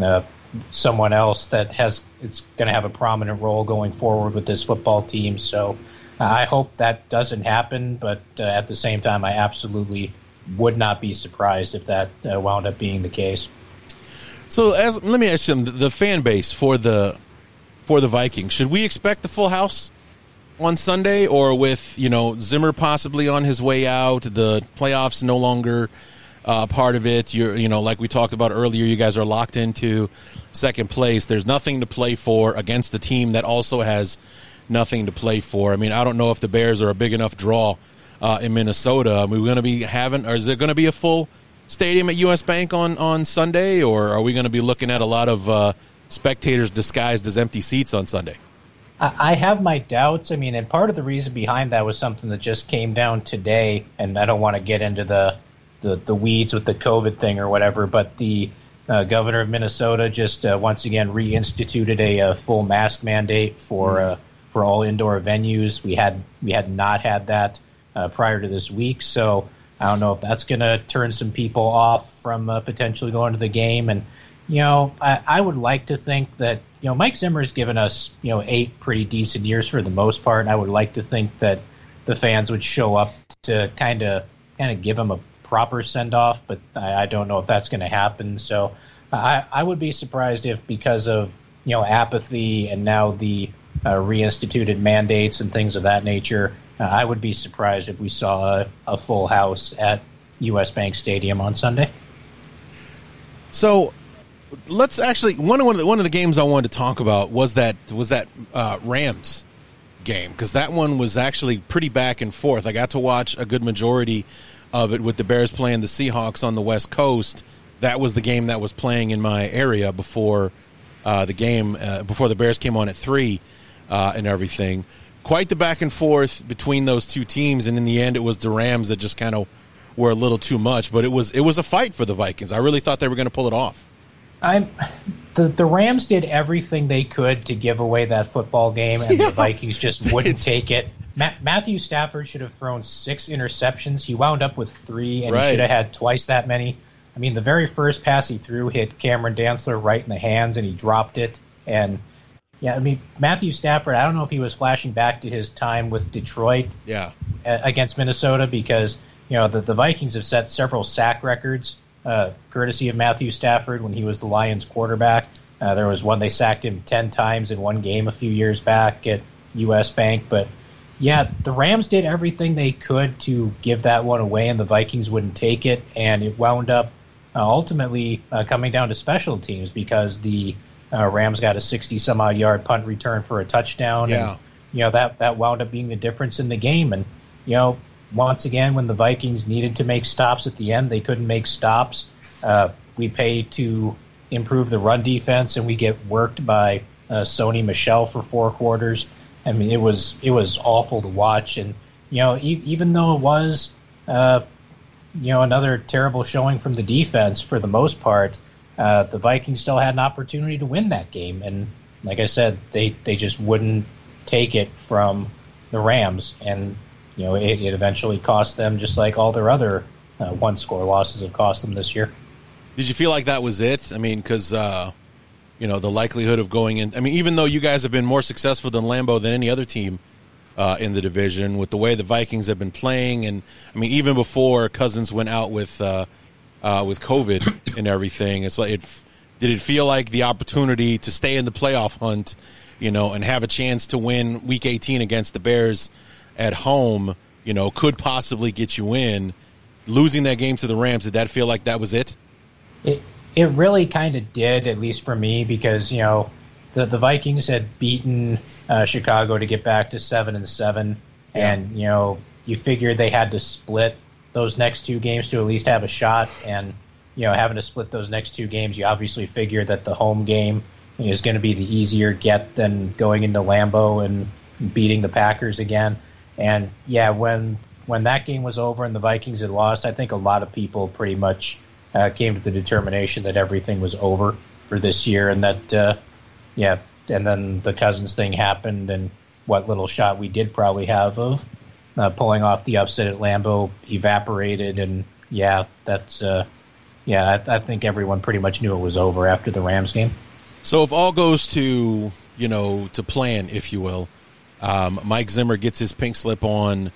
uh, someone else that has it's going to have a prominent role going forward with this football team. So uh, I hope that doesn't happen, but uh, at the same time, I absolutely would not be surprised if that uh, wound up being the case. So, as let me ask you, the fan base for the for the Vikings, should we expect the full house on Sunday, or with you know Zimmer possibly on his way out, the playoffs no longer uh, part of it? You're you know like we talked about earlier, you guys are locked into second place. There's nothing to play for against the team that also has nothing to play for. I mean, I don't know if the Bears are a big enough draw uh, in Minnesota. Are we going to be having, or is there going to be a full stadium at US Bank on on Sunday, or are we going to be looking at a lot of uh, spectators disguised as empty seats on Sunday? I I have my doubts. I mean, and part of the reason behind that was something that just came down today, and I don't want to get into the the, the weeds with the COVID thing or whatever, but the uh, governor of Minnesota just uh, once again reinstituted a, uh full mask mandate for uh, for all indoor venues. We had we had not had that uh, prior to this week, so I don't know if that's going to turn some people off from uh, potentially going to the game. And you know, I, I would like to think that you know Mike Zimmer has given us you know eight pretty decent years for the most part. And I would like to think that the fans would show up to kind of kind of give him a proper send off, but I, I don't know if that's going to happen. So I, I would be surprised if because of you know apathy and now the uh, reinstituted mandates and things of that nature, uh, I would be surprised if we saw a, a full house at U.S. Bank Stadium on Sunday. So let's actually one of one of the, one of the games I wanted to talk about was that was that uh, Rams game because that one was actually pretty back and forth. I got to watch a good majority of it with the Bears playing the Seahawks on the West Coast. That was the game that was playing in my area before uh, the game uh, before the Bears came on at three uh, and everything. Quite the back and forth between those two teams, and in the end, it was the Rams that just kind of were a little too much. But it was it was a fight for the Vikings. I really thought they were going to pull it off. I'm the the Rams did everything they could to give away that football game, and *laughs* Yeah. the Vikings just wouldn't take it. Ma- Matthew Stafford should have thrown six interceptions. He wound up with three, and Right. he should have had twice that many. I mean, the very first pass he threw hit Cameron Dantzler right in the hands, and he dropped it. And yeah, I mean, Matthew Stafford. I don't know if he was flashing back to his time with Detroit Yeah, against Minnesota because you know the, the Vikings have set several sack records, uh, courtesy of Matthew Stafford when he was the Lions quarterback. Uh, there was one they sacked him ten times in one game a few years back at U.S. Bank, but yeah, the Rams did everything they could to give that one away, and the Vikings wouldn't take it, and it wound up uh, ultimately uh, coming down to special teams because the uh, Rams got a 60 some odd yard punt return for a touchdown. Yeah. And, you know, that, that wound up being the difference in the game. And, you know, once again, when the Vikings needed to make stops at the end, they couldn't make stops. Uh, we pay to improve the run defense, and we get worked by uh, Sony Michel for four quarters. I mean, it was it was awful to watch, and you know, e- even though it was, uh, you know, another terrible showing from the defense for the most part, uh, the Vikings still had an opportunity to win that game, and like I said, they they just wouldn't take it from the Rams, and you know, it, it eventually cost them, just like all their other uh, one score losses have cost them this year. Did you feel like that was it? I mean, because uh, you know the likelihood of going in. I mean, even though you guys have been more successful than Lambeau than any other team uh, in the division, with the way the Vikings have been playing, and I mean, even before Cousins went out with uh, uh, with COVID *coughs* and everything, it's like it. Did it feel like the opportunity to stay in the playoff hunt, you know, and have a chance to win Week 18 against the Bears at home, you know, could possibly get you in? Losing that game to the Rams, did that feel like that was it? It it really kind of did, at least for me, because you know the the Vikings had beaten uh, Chicago to get back to seven and seven, and you know you figured they had to split those next two games to at least have a shot, and you know having to split those next two games, you obviously figure that the home game is going to be the easier get than going into Lambeau and beating the Packers again. And yeah, when when that game was over and the Vikings had lost, I think a lot of people pretty much uh, came to the determination that everything was over for this year, and that uh, yeah, and then the Cousins thing happened, and what little shot we did probably have of uh, pulling off the upset at Lambeau evaporated, and yeah, that's uh, yeah, I, I think everyone pretty much knew it was over after the Rams game. So if all goes to you know to plan, if you will, um, Mike Zimmer gets his pink slip on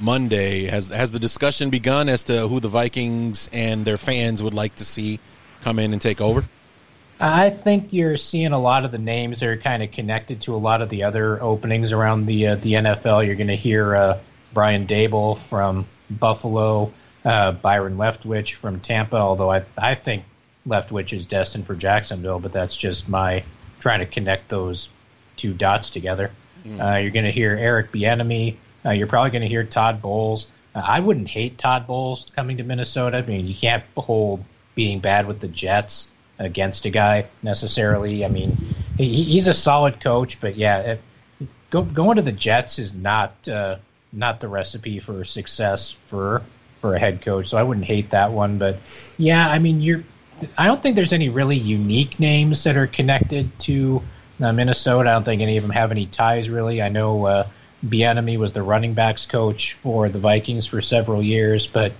Monday. Has has the discussion begun as to who the Vikings and their fans would like to see come in and take over? I think you're seeing a lot of the names that are kind of connected to a lot of the other openings around the uh, the NFL. You're going to hear uh, Brian Daboll from Buffalo, uh, Byron Leftwich from Tampa. Although I I think Leftwich is destined for Jacksonville, but that's just my trying to connect those two dots together. Uh, you're going to hear Eric Bieniemy. Uh, you're probably going to hear Todd Bowles. Uh, I wouldn't hate Todd Bowles coming to Minnesota. I mean, you can't hold being bad with the Jets against a guy necessarily. I mean, he, he's a solid coach, but yeah, it, go, going to the Jets is not uh, not the recipe for success for for a head coach. So I wouldn't hate that one, but yeah, I mean, you're. I don't think there's any really unique names that are connected to uh, Minnesota. I don't think any of them have any ties really. I know uh, Bieniemy was the running backs coach for the Vikings for several years, but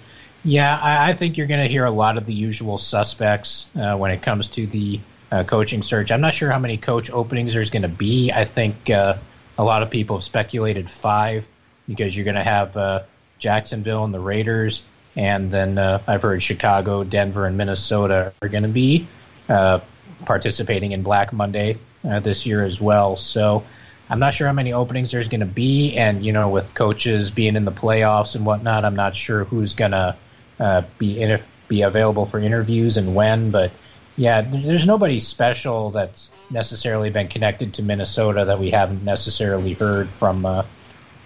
yeah, I, I think you're going to hear a lot of the usual suspects uh, when it comes to the uh, coaching search. I'm not sure how many coach openings there's going to be. I think uh, a lot of people have speculated five because you're going to have uh, Jacksonville and the Raiders, and then uh, I've heard Chicago, Denver, and Minnesota are going to be uh, participating in Black Monday. uh, this year as well. So I'm not sure how many openings there's going to be, and you know, with coaches being in the playoffs and whatnot, I'm not sure who's going to uh, be in, be available for interviews and when. But yeah, there's nobody special that's necessarily been connected to Minnesota that we haven't necessarily heard from uh,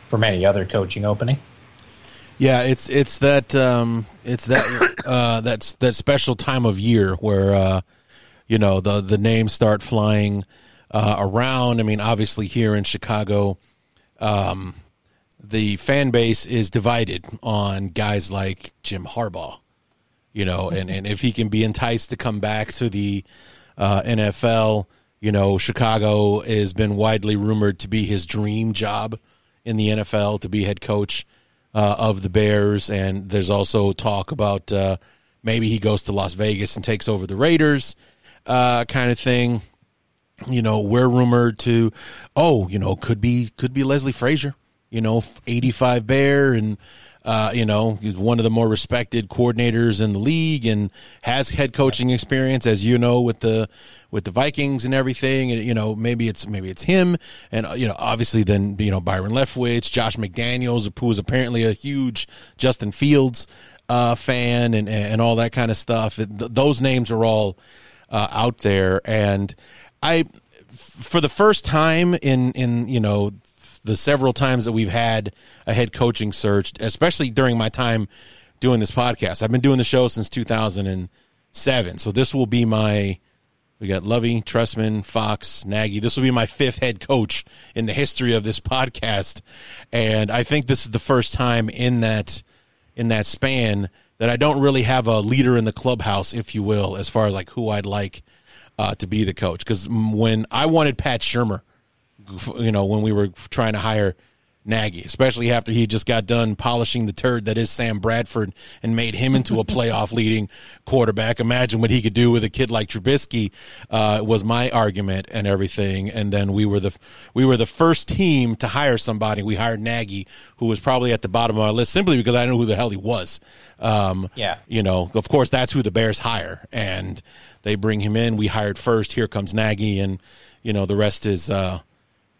from any other coaching opening. Yeah, it's it's that um, it's that *coughs* uh, that's that special time of year where uh, you know the the names start flying uh, around. I mean, obviously here in Chicago, um, the fan base is divided on guys like Jim Harbaugh. You know, and, and if he can be enticed to come back to the uh, NFL, you know, Chicago has been widely rumored to be his dream job in the NFL to be head coach uh, of the Bears. And there's also talk about uh, maybe he goes to Las Vegas and takes over the Raiders, uh, kind of thing you know, we're rumored to, oh, you know, could be could be Leslie Frazier, you know, 85 Bear, and uh, you know, he's one of the more respected coordinators in the league and has head coaching experience, as you know, with the with the Vikings and everything. And you know, maybe it's maybe it's him, and you know, obviously then you know Byron Leftwich, Josh McDaniels, who is apparently a huge Justin Fields uh, fan, and and all that kind of stuff. Th- those names are all uh, out there, and I, for the first time in in you know the several times that we've had a head coaching search, especially during my time doing this podcast. I've been doing the show since 2007, so this will be my. We got Lovie, Trestman, Fox, Nagy. This will be my fifth head coach in the history of this *laughs* podcast, and I think this is the first time in that in that span that I don't really have a leader in the clubhouse, if you will, as far as like who I'd like uh, to be the coach. Because when I wanted Pat Shurmur, you know, when we were trying to hire Nagy, especially after he just got done polishing the turd that is Sam Bradford and made him into a *laughs* playoff leading quarterback. Imagine what he could do with a kid like Trubisky. Uh, was my argument and everything. And then we were the we were the first team to hire somebody. We hired Nagy, who was probably at the bottom of our list simply because I didn't know who the hell he was. Um, Yeah. you know, of course, that's who the Bears hire, and they bring him in. We hired first. Here comes Nagy, and you know the rest is uh,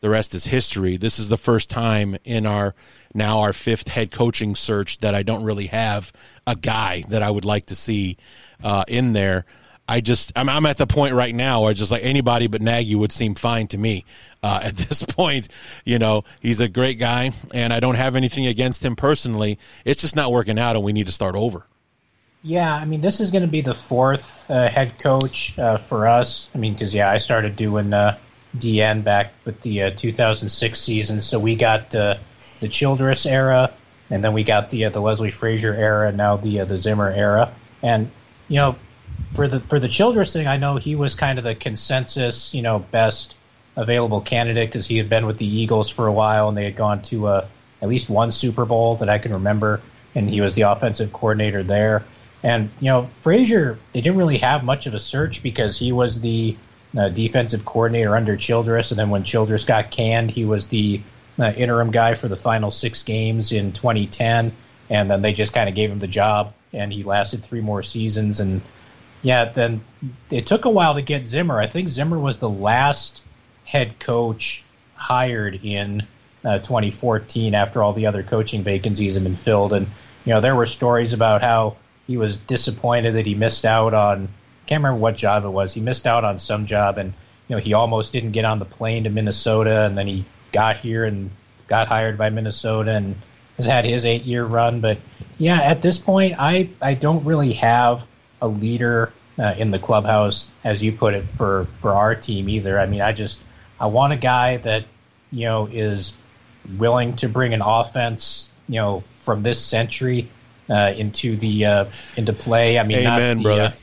the rest is history. This is the first time in our now our fifth head coaching search that I don't really have a guy that I would like to see uh, in there. I just I'm, I'm at the point right now where just like anybody but Nagy would seem fine to me uh, *laughs* at this point. You know, he's a great guy, and I don't have anything against him personally. It's just not working out, and we need to start over. Yeah, I mean, this is going to be the fourth uh, head coach uh, for us. I mean, because yeah, I started doing DN back with the uh, 2006 season, so we got uh, the Childress era, and then we got the uh, the Leslie Frazier era, and now the uh, the Zimmer era. And you know, for the for the Childress thing, I know he was kind of the consensus, you know, best available candidate because he had been with the Eagles for a while, and they had gone to uh, at least one Super Bowl that I can remember, and he was the offensive coordinator there. And you know, Frazier, they didn't really have much of a search because he was the uh, defensive coordinator under Childress, and then when Childress got canned, he was the uh, interim guy for the final six games in 2010, and then they just kind of gave him the job, and he lasted three more seasons. And yeah, then it took a while to get Zimmer. I think Zimmer was the last head coach hired in uh, 2014 after all the other coaching vacancies had been filled, and you know there were stories about how he was disappointed that he missed out on can't remember what job it was. He missed out on some job, and you know he almost didn't get on the plane to Minnesota, and then he got here and got hired by Minnesota and has had his eight year run. But yeah, at this point, I I don't really have a leader uh, in the clubhouse, as you put it, for for our team either. I mean, I just I want a guy that you know is willing to bring an offense, you know, from this century uh, into the uh, into play. I mean, Amen, not the, brother.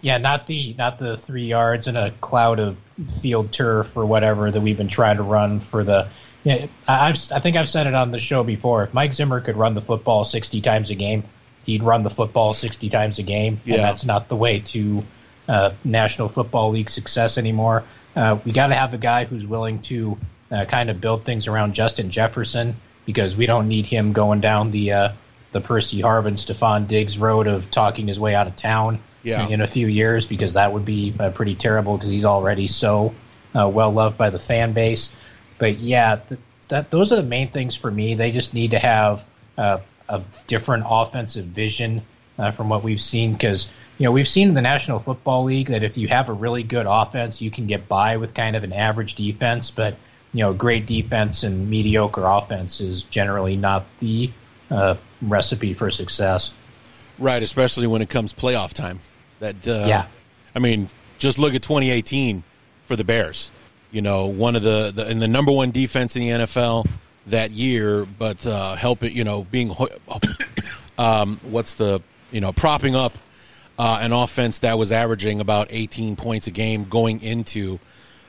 Yeah, not the not the three yards and a cloud of field turf or whatever that we've been trying to run for the. Yeah, I- I've I think I've said it on the show before. If Mike Zimmer could run the football sixty times a game, he'd run the football sixty times a game, Yeah. and that's not the way to uh, National Football League success anymore. Uh, we got to have a guy who's willing to uh, kind of build things around Justin Jefferson because we don't need him going down the uh, the Percy Harvin, Stefon Diggs road of talking his way out of town Yeah. in a few years because that would be uh, pretty terrible because he's already so uh, well loved by the fan base. But yeah, th- that those are the main things for me. They just need to have uh, a different offensive vision uh, from what we've seen because you know we've seen in the National Football League that if you have a really good offense, you can get by with kind of an average defense, but you know great defense and mediocre offense is generally not the uh, recipe for success. Right, especially when it comes playoff time. That uh, Yeah. I mean, just look at 2018 for the Bears. You know, one of the, the and the number one defense in the NFL that year, but uh, help it. You know, being *coughs* um, what's the you know propping up uh, an offense that was averaging about 18 points a game going into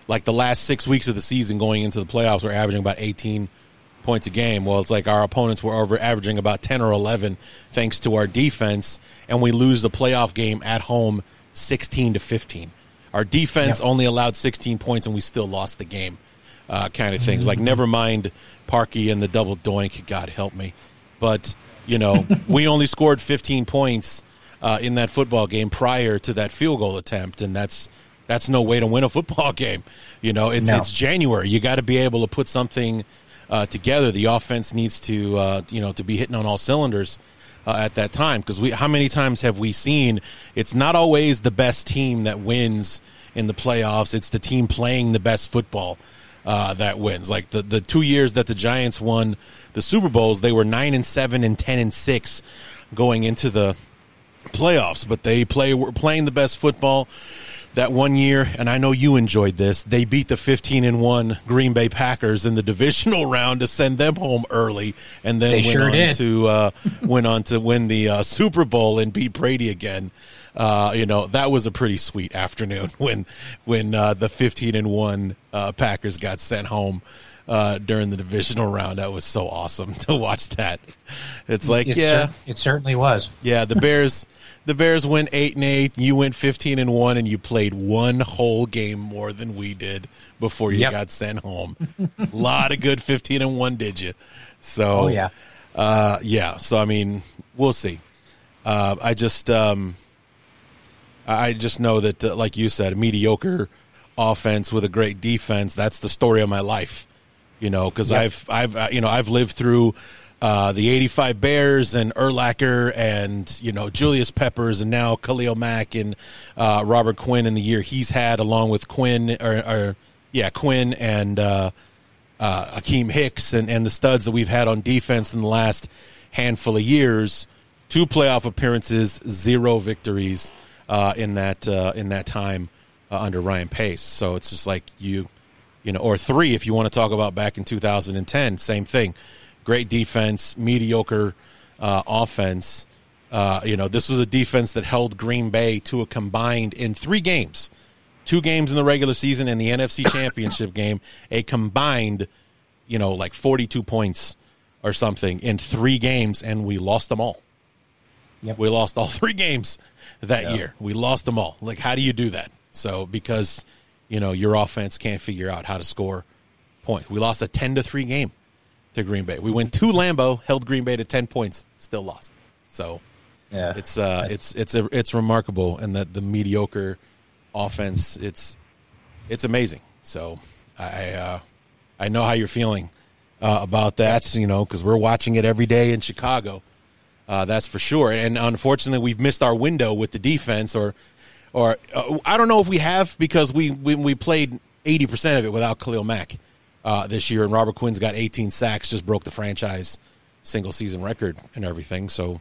like the last six weeks of the season going into the playoffs were averaging about 18 points a game. Well, it's like our opponents were over averaging about 10 or 11 thanks to our defense, and we lose the playoff game at home 16 to 15. Our defense Yep. only allowed 16 points, and we still lost the game. Uh, kind of things like never mind Parkey and the double doink. God help me, but you know *laughs* we only scored 15 points uh, in that football game prior to that field goal attempt, and that's that's no way to win a football *laughs* game. You know, it's No. it's January. You got to be able to put something uh, together. The offense needs to uh, you know to be hitting on all cylinders uh, at that time because we how many times have we seen it's not always the best team that wins in the playoffs. It's the team playing the best football uh, that wins. Like the the two years that the Giants won the Super Bowls, they were nine and seven and ten and six going into the playoffs, but they play were playing the best football that one year, and I know you enjoyed this. They beat the 15 and one Green Bay Packers in the *laughs* divisional round to send them home early, and then They went sure on did. to uh, *laughs* went on to win the uh, Super Bowl and beat Brady again. Uh, you know that was a pretty sweet afternoon *laughs* when when uh, the 15 and one uh, Packers got sent home. Uh, during the divisional round, that was so awesome to watch that. It's like, It yeah, cer- it certainly was. yeah, the Bears the Bears went 8 and 8, you went 15 and 1 and you played one whole game more than we did before you Yep. got sent home. A *laughs* lot of good 15 and 1 did you? So Oh yeah. uh, yeah, so I mean, we'll see. Uh, I just um, I just know that uh, like you said, a mediocre offense with a great defense, that's the story of my life. You know, cuz Yep. I've I've uh, you know, I've lived through uh, the 85 Bears and Urlacher and, you know, Julius Peppers and now Khalil Mack and uh, Robert Quinn in the year he's had along with Quinn or, or yeah, Quinn and uh, uh, Akiem Hicks and, and the studs that we've had on defense in the last handful of years. Two playoff appearances, zero victories uh, in that uh, in that time uh, under Ryan Pace. So it's just like you, you know, or three if you want to talk about back in 2010. Same thing, great defense, mediocre uh, offense. Uh, you know, this was a defense that held Green Bay to a combined in three games two games in the regular season and the NFC *coughs* Championship game, a combined, you know, like 42 points or something in three games, and we lost them all. Yep. We lost all *laughs* three games that Yeah. year. We lost them all. Like, how do you do that? So, because, you know, your offense can't figure out how to score points. We lost a 10 to 3 game to Green Bay. We went to Lambeau, held Green Bay to 10 points, still lost. So, Yeah. it's uh, it's it's a, it's remarkable, and that the mediocre offense, it's it's amazing. So I uh, I know how you're feeling uh, about that, you know, because we're watching it every day in Chicago. Uh, that's for sure. And unfortunately, we've missed our window with the defense, or or uh, I don't know if we have because we we, we played eighty percent of it without Khalil Mack uh, this year, and Robert Quinn's got eighteen sacks, just broke the franchise single season record and everything. So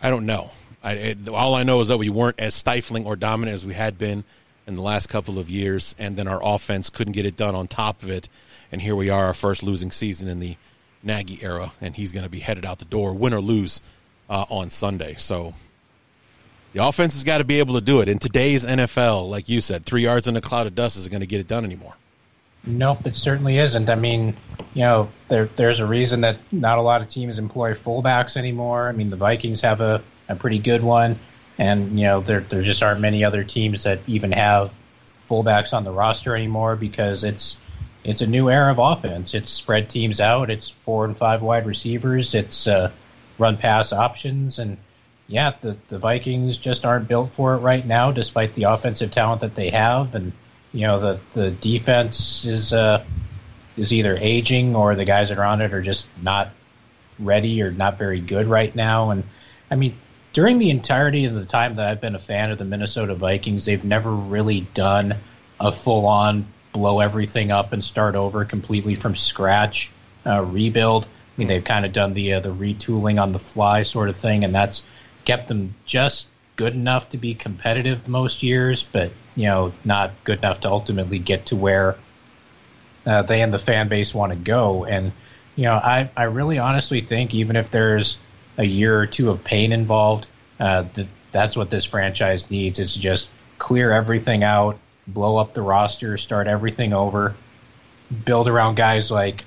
I don't know. I, it, all I know is that we weren't as stifling or dominant as we had been in the last couple of years, and then our offense couldn't get it done on top of it. And here we are, our first losing season in the Nagy era, and he's going to be headed out the door, win or lose, uh, on Sunday. So the offense has got to be able to do it. In today's NFL, like you said, three yards in a cloud of dust isn't going to get it done anymore. Nope, it certainly isn't. I mean, you know, there there's a reason that not a lot of teams employ fullbacks anymore. I mean, the Vikings have a, a pretty good one, and you know, there there just aren't many other teams that even have fullbacks on the roster anymore because it's it's a new era of offense. It's spread teams out. It's four and five wide receivers. It's uh, run pass options, and yeah, the the Vikings just aren't built for it right now, despite the offensive talent that they have. And you know the the defense is uh, is either aging or the guys that are on it are just not ready or not very good right now. And I mean, during the entirety of the time that I've been a fan of the Minnesota Vikings, they've never really done a full on blow everything up and start over completely from scratch uh, rebuild. I mean, they've kind of done the uh, the retooling on the fly sort of thing, and that's kept them just good enough to be competitive most years, but you know, not good enough to ultimately get to where uh, they and the fan base want to go. And you know, I I really honestly think even if there's a year or two of pain involved, uh, that that's what this franchise needs is just clear everything out, blow up the roster, start everything over, build around guys like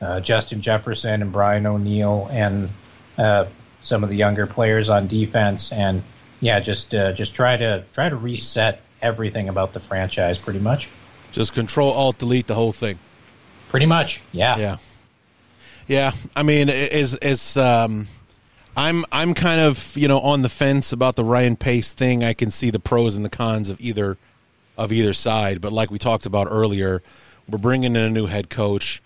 uh, Justin Jefferson and Brian O'Neill and uh, some of the younger players on defense, and yeah, just uh, just try to try to reset everything about the franchise, pretty much. Just control alt delete the whole thing. Pretty much, yeah. Yeah. Yeah, I mean, is is um, I'm I'm kind of you know on the fence about the Ryan Pace thing. I can see the pros and the cons of either of either side, but like we talked about earlier, we're bringing in a new head coach,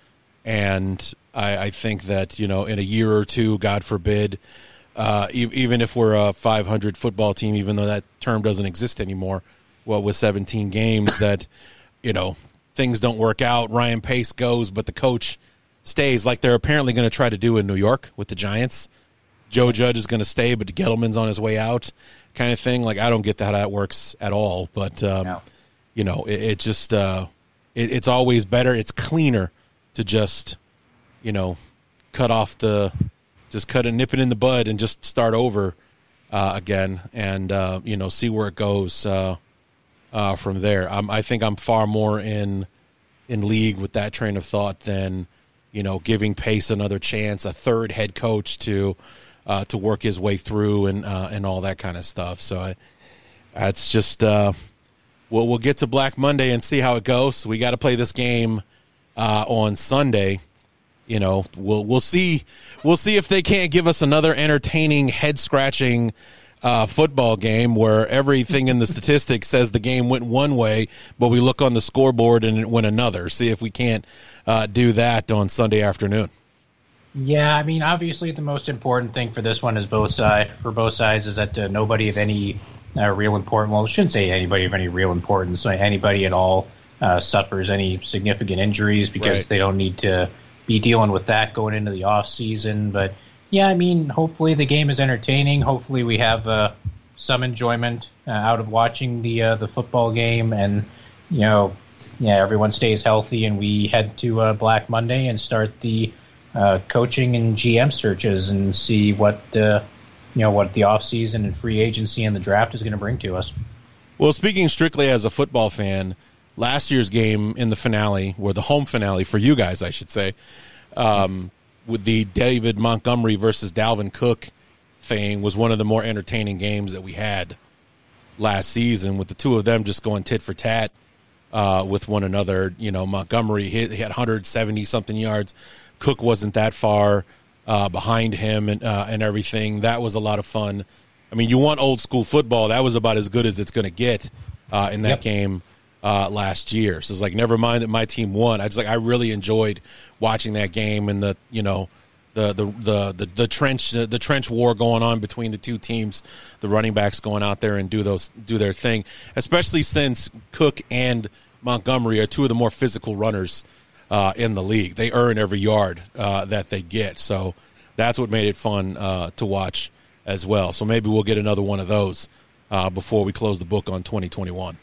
and I, I think that you know in a year or two, God forbid, uh, e- even if we're a 500 football team, even though that term doesn't exist anymore, well, with 17 games, *laughs* that you know things don't work out. Ryan Pace goes, but the coach stays, like they're apparently going to try to do in New York with the Giants. Joe Judge is going to stay, but Gettleman's on his way out, kind of thing. Like I don't get how that works at all, but um, No. you know, it, it just uh, it, it's always better. It's cleaner to just you know cut off the just cut it, nip it in the bud, and just start over uh, again, and uh, you know see where it goes uh, uh, from there. I'm, I think I'm far more in in league with that train of thought than you know giving Pace another chance, a third head coach to uh, to work his way through and uh, and all that kind of stuff. So I, that's just we'll we'll get to Black Monday and see how it goes. We got to play this game on Sunday. You know, we'll we'll see we'll see if they can't give us another entertaining, head scratching uh, football game where everything in the *laughs* statistics says the game went one way, but we look on the scoreboard and it went another. See if we can't uh, do that on Sunday afternoon. Yeah, I mean, obviously, the most important thing for this one is both side for both sides is that uh, nobody of any uh, real important. Well, I shouldn't say anybody of any real importance. Anybody at all uh, suffers any significant injuries because Right. they don't need to be dealing with that going into the off season. But yeah, I mean, hopefully the game is entertaining. Hopefully we have uh, some enjoyment uh, out of watching the uh, the football game, and you know, yeah, everyone stays healthy, and we head to uh, Black Monday and start the uh, coaching and GM searches and see what uh, you know what the off season and free agency and the draft is going to bring to us. Well, speaking strictly as a football fan, last year's game in the finale, or the home finale for you guys, I should say, um, with the David Montgomery versus Dalvin Cook thing, was one of the more entertaining games that we had last season, with the two of them just going tit for tat uh, with one another. You know, Montgomery hit, he had 170 something yards. Cook wasn't that far uh, behind him and uh, and everything. That was a lot of fun. I mean, you want old school football. That was about as good as it's going to get uh, in that Yep. game uh, last year. So it's like, never mind that my team won. I just like I really enjoyed watching that game and the you know the the the the, the trench the, trench war going on between the two teams. The running backs going out there and do those do their thing, especially since Cook and Montgomery are two of the more physical runners uh, in the league. They earn every yard uh, that they get. So that's what made it fun uh, to watch as well. So maybe we'll get another one of those uh, before we close the book on 2021.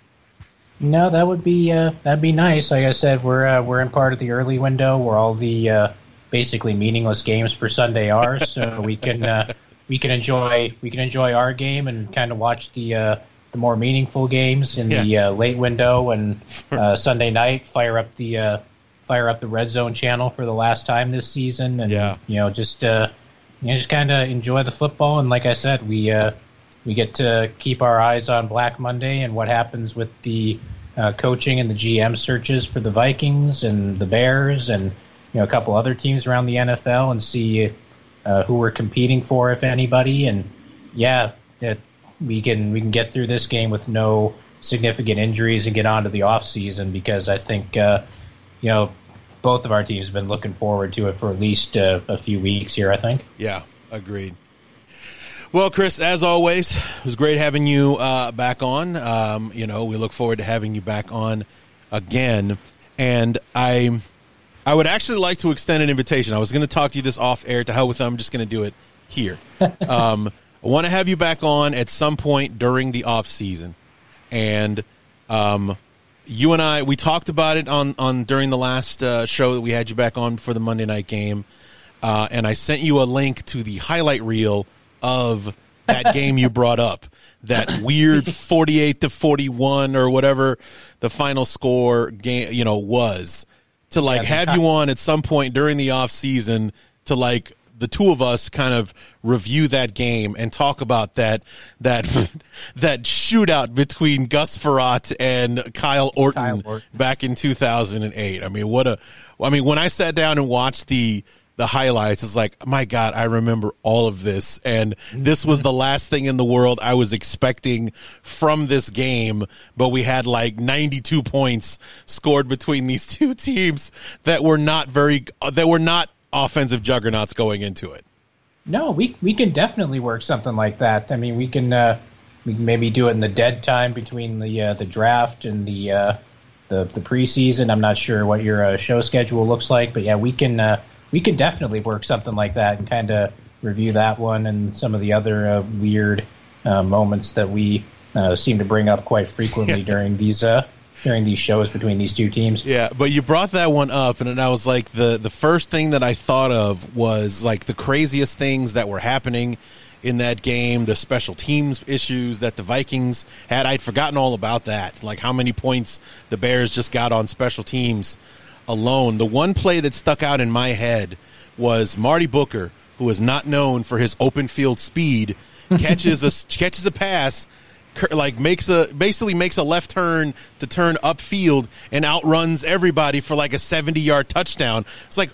No, that would be uh, that'd be nice. Like I said, we're uh, we're in part of the early window where all the uh, basically meaningless games for Sunday are, *laughs* so we can uh, we can enjoy we can enjoy our game and kind of watch the uh, the more meaningful games in the Yeah. uh, late window and *laughs* uh, Sunday night. Fire up the uh, fire up the red zone channel for the last time this season, and Yeah. you know just uh, you know just kind of enjoy the football. And like I said, we uh, we get to keep our eyes on Black Monday and what happens with the uh, coaching and the GM searches for the Vikings and the Bears and you know a couple other teams around the NFL and see uh, who we're competing for, if anybody. And yeah, that we can we can get through this game with no significant injuries and get on to the off season because I think uh, you know both of our teams have been looking forward to it for at least uh, a few weeks here. I think. Yeah, agreed. Well, Chris, as always, it was great having you uh, back on. Um, you know, we look forward to having you back on again. And I, I would actually like to extend an invitation. I was going to talk to you this off air. To hell with them. I'm just going to do it here. *laughs* um, I want to have you back on at some point during the off season, and um, you and I we talked about it on on during the last uh, show that we had you back on for the Monday night game, uh, and I sent you a link to the highlight reel of that game you brought up, that weird *laughs* forty-eight to forty-one or whatever the final score game you know was, to like Yeah, have you on at some point during the off season to like the two of us kind of review that game and talk about that that *laughs* that shootout between Gus Frerotte and Kyle Orton, Kyle Orton. back in 2008. I mean, what a I mean, when I sat down and watched the the highlights, is like, my God, I remember all of this, and this was the last thing in the world I was expecting from this game. But we had like 92 points scored between these *laughs* two teams that were not very that were not offensive juggernauts going into it. No, we we can definitely work something like that. I mean, we can uh, we can maybe do it in the dead time between the uh, the draft and the uh, the the preseason. I'm not sure what your uh, show schedule looks like, but yeah, we can uh, we could definitely work something like that and kind of review that one and some of the other uh, weird uh, moments that we uh, seem to bring up quite frequently *laughs* during these uh, during these shows between these two teams. Yeah, but you brought that one up, and I was like, the the first thing that I thought of was like the craziest things that were happening in that game, the special teams issues that the Vikings had. I'd forgotten all about that, like how many points the Bears just got on special teams alone. The one play that stuck out in my head was Marty Booker, who is not known for his open field speed, *laughs* catches a catches a pass like makes a basically makes a left turn to turn upfield and outruns everybody for like a 70 yard touchdown. It's like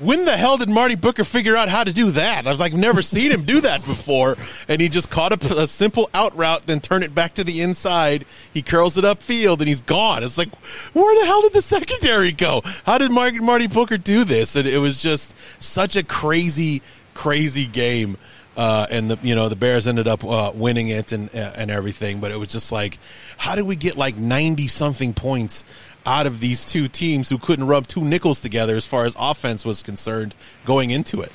when the hell did Marty Booker figure out how to do that? I was like, never seen him do that before. And he just caught a, a simple out route, then turn it back to the inside. He curls it upfield and he's gone. It's like, where the hell did the secondary go? How did Marty, Booker do this? And it was just such a crazy, crazy game uh, and the you know the Bears ended up uh, winning it and uh, and everything. But it was just like, how did we get like ninety something points out of these two teams who couldn't rub two nickels together as far as offense was concerned going into it?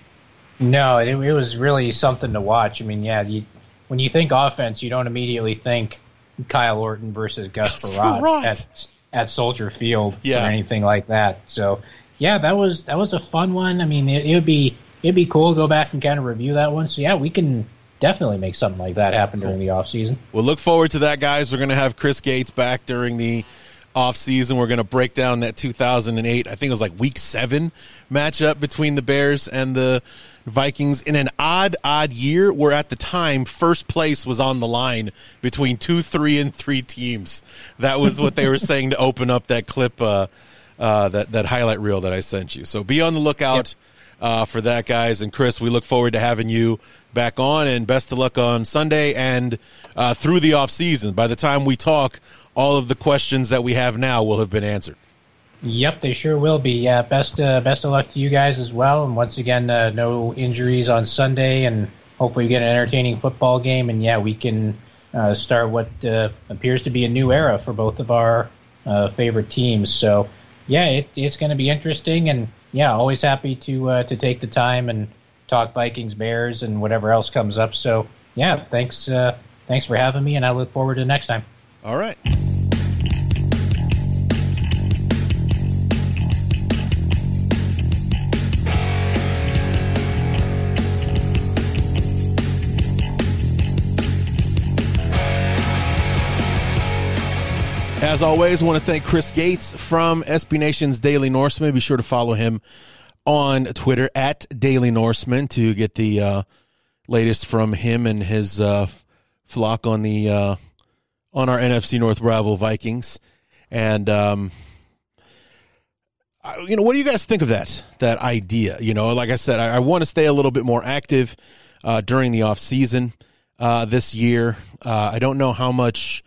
No, it, it was really something to watch. I mean, yeah, you, when you think offense, you don't immediately think Kyle Orton versus Gus Frerotte. at at Soldier Field Yeah. or anything like that. So, yeah, that was that was a fun one. I mean, it, it would be it'd be cool to go back and kind of review that one. So, yeah, we can definitely make something like that happen during the off season. We'll look forward to that, guys. We're going to have Chris Gates back during the off season. We're going to break down that 2008, I think it was like week seven matchup between the Bears and the Vikings in an odd, odd year where at the time first place was on the line between two, three, and three teams. That was what they were *laughs* saying to open up that clip, uh, uh, that, that highlight reel that I sent you. So be on the lookout uh, for that, guys. And Chris, we look forward to having you back on, and best of luck on Sunday and uh, through the off season. By the time we talk, all of the questions that we have now will have been answered. Yep, they sure will be. Yeah, best uh, best of luck to you guys as well. And once again, uh, no injuries on Sunday, and hopefully we get an entertaining football game. And yeah, we can uh, start what uh, appears to be a new era for both of our uh, favorite teams. So yeah, it, it's going to be interesting. And yeah, always happy to uh, to take the time and talk Vikings, Bears, and whatever else comes up. So yeah, thanks uh, thanks for having me, and I look forward to next time. All right. As always, I want to thank Chris Gates from SB Nation's Daily Norseman. Be sure to follow him on Twitter at Daily Norseman to get the uh, latest from him and his uh, flock on the uh, on our NFC North rival Vikings. And um, I, you know, what do you guys think of that that idea? You know, like I said, I, I want to stay a little bit more active uh, during the off season uh, this year. Uh, I don't know how much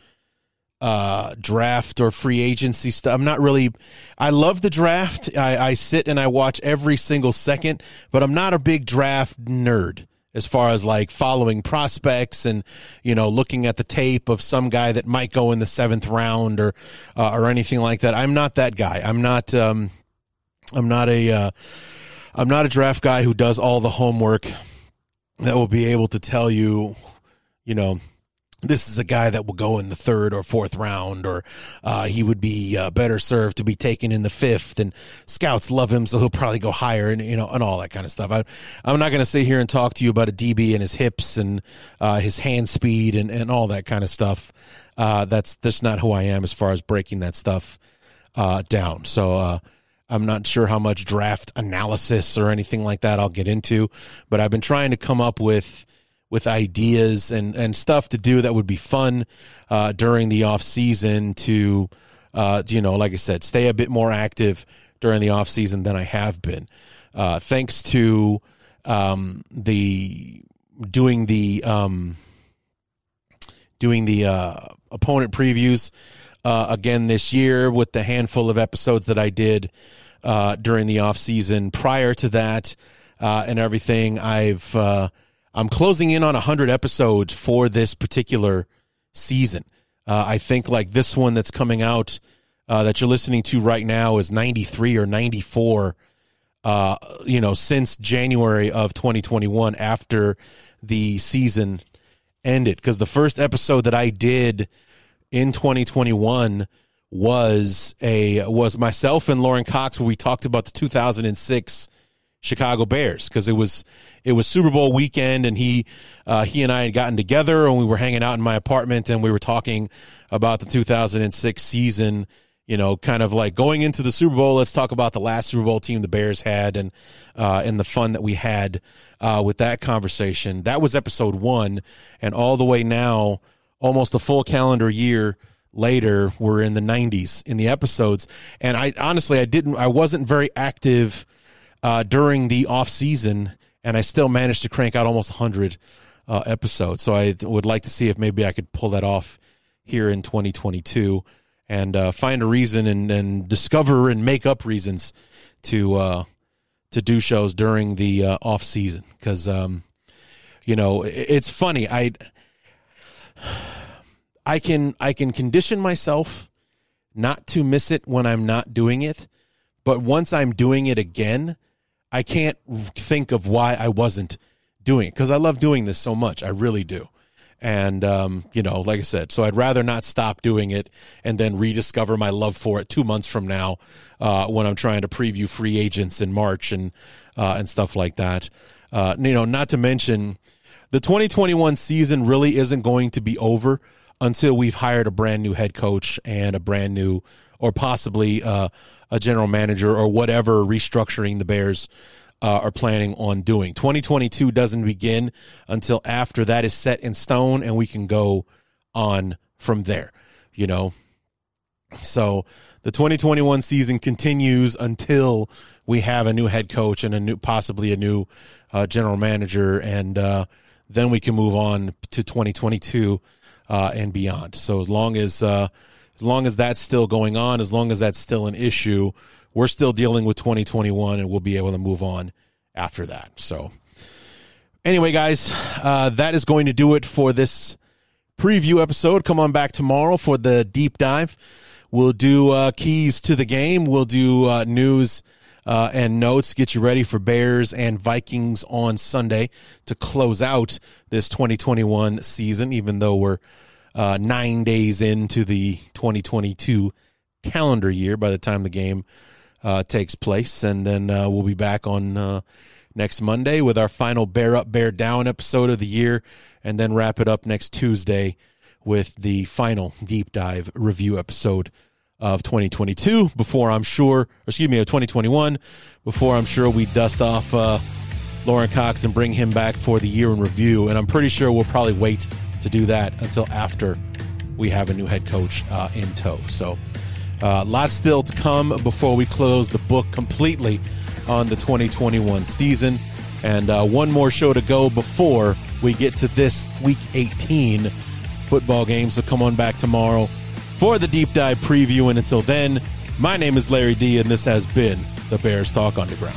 uh, draft or free agency stuff. I'm not really. I love the draft. I, I sit and I watch every single second, but I'm not a big draft nerd as far as like following prospects and you know looking at the tape of some guy that might go in the seventh round or uh, or anything like that. I'm not that guy. I'm not. Um, I'm not a. Uh, I'm not a draft guy who does all the homework that will be able to tell you, you know, this is a guy that will go in the third or fourth round, or uh, he would be uh, better served to be taken in the fifth. And scouts love him, so he'll probably go higher, and you know, and all that kind of stuff. I, I'm not going to sit here and talk to you about a DB and his hips and uh, his hand speed and, and all that kind of stuff. Uh, that's that's not who I am as far as breaking that stuff uh, down. So uh, I'm not sure how much draft analysis or anything like that I'll get into, but I've been trying to come up with with ideas and, and stuff to do that would be fun uh, during the off season to, uh, you know, like I said, stay a bit more active during the off season than I have been. Uh, thanks to um, the doing the um, doing the uh, opponent previews uh, again this year with the handful of episodes that I did uh, during the off season. Prior to that and everything, I've I'm closing in on 100 episodes for this particular season. Uh, I think like this one that's coming out uh, that you're listening to right now is 93 or 94. Uh, you know, since January of 2021, after the season ended, because the first episode that I did in 2021 was a was myself and Lauren Cox where we talked about the 2006 Chicago Bears because it was it was Super Bowl weekend and he uh, he and I had gotten together and we were hanging out in my apartment and we were talking about the 2006 season. You know, kind of like going into the Super Bowl. Let's talk about the last Super Bowl team the Bears had and uh, and the fun that we had uh, with that conversation. That was episode one, and all the way now, almost a full calendar year later, we're in the 90s in the episodes. And I honestly, I didn't, I wasn't very active uh, during the off season, and I still managed to crank out almost 100 uh, episodes. So I would like to see if maybe I could pull that off here in 2022 and uh, find a reason and, and discover and make up reasons to uh, to do shows during the uh, off season because um, you know it's funny I I can I can condition myself not to miss it when I'm not doing it, but once I'm doing it again, I can't think of why I wasn't doing it because I love doing this so much. I really do. And, um, you know, like I said, so I'd rather not stop doing it and then rediscover my love for it two months from now uh, when I'm trying to preview free agents in March and, uh, and stuff like that. Uh, you know, not to mention the 2021 season really isn't going to be over until we've hired a brand new head coach and a brand new or possibly uh, a general manager or whatever restructuring the Bears uh, are planning on doing. 2022 doesn't begin until after that is set in stone and we can go on from there, you know. So the 2021 season continues until we have a new head coach and a new, possibly a new uh, general manager, and uh, then we can move on to 2022 uh, and beyond. So as long as uh, as long as that's still going on, as long as that's still an issue, we're still dealing with 2021 and we'll be able to move on after that. So, anyway, guys, uh, that is going to do it for this preview episode. Come on back tomorrow for the deep dive. We'll do uh, keys to the game, we'll do uh, news. Uh, and notes. Get you ready for Bears and Vikings on Sunday to close out this 2021 season, even though we're uh, nine days into the 2022 calendar year by the time the game uh, takes place. And then uh, we'll be back on uh, next Monday with our final Bear Up, Bear Down episode of the year, and then wrap it up next Tuesday with the final deep dive review episode of 2022 before I'm sure, excuse me, of 2021, before I'm sure we dust off uh, Lauren Cox and bring him back for the year in review. And I'm pretty sure we'll probably wait to do that until after we have a new head coach uh, in tow. So, uh, lots still to come before we close the book completely on the 2021 season. And uh, one more show to go before we get to this week 18 football game. So, come on back tomorrow for the deep dive preview. And until then, my name is Larry D, and this has been the Bears Talk Underground.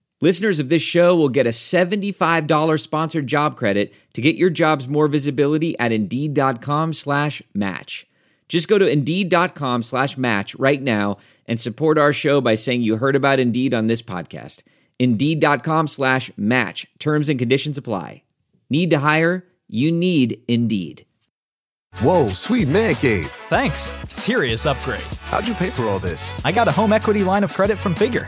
Listeners of this show will get a $75 sponsored job credit to get your jobs more visibility at Indeed.com slash match. Just go to Indeed.com slash match right now and support our show by saying you heard about Indeed on this podcast. Indeed.com slash match. Terms and conditions apply. Need to hire? You need Indeed. Whoa, sweet man cave. Thanks. Serious upgrade. How'd you pay for all this? I got a home equity line of credit from Figure.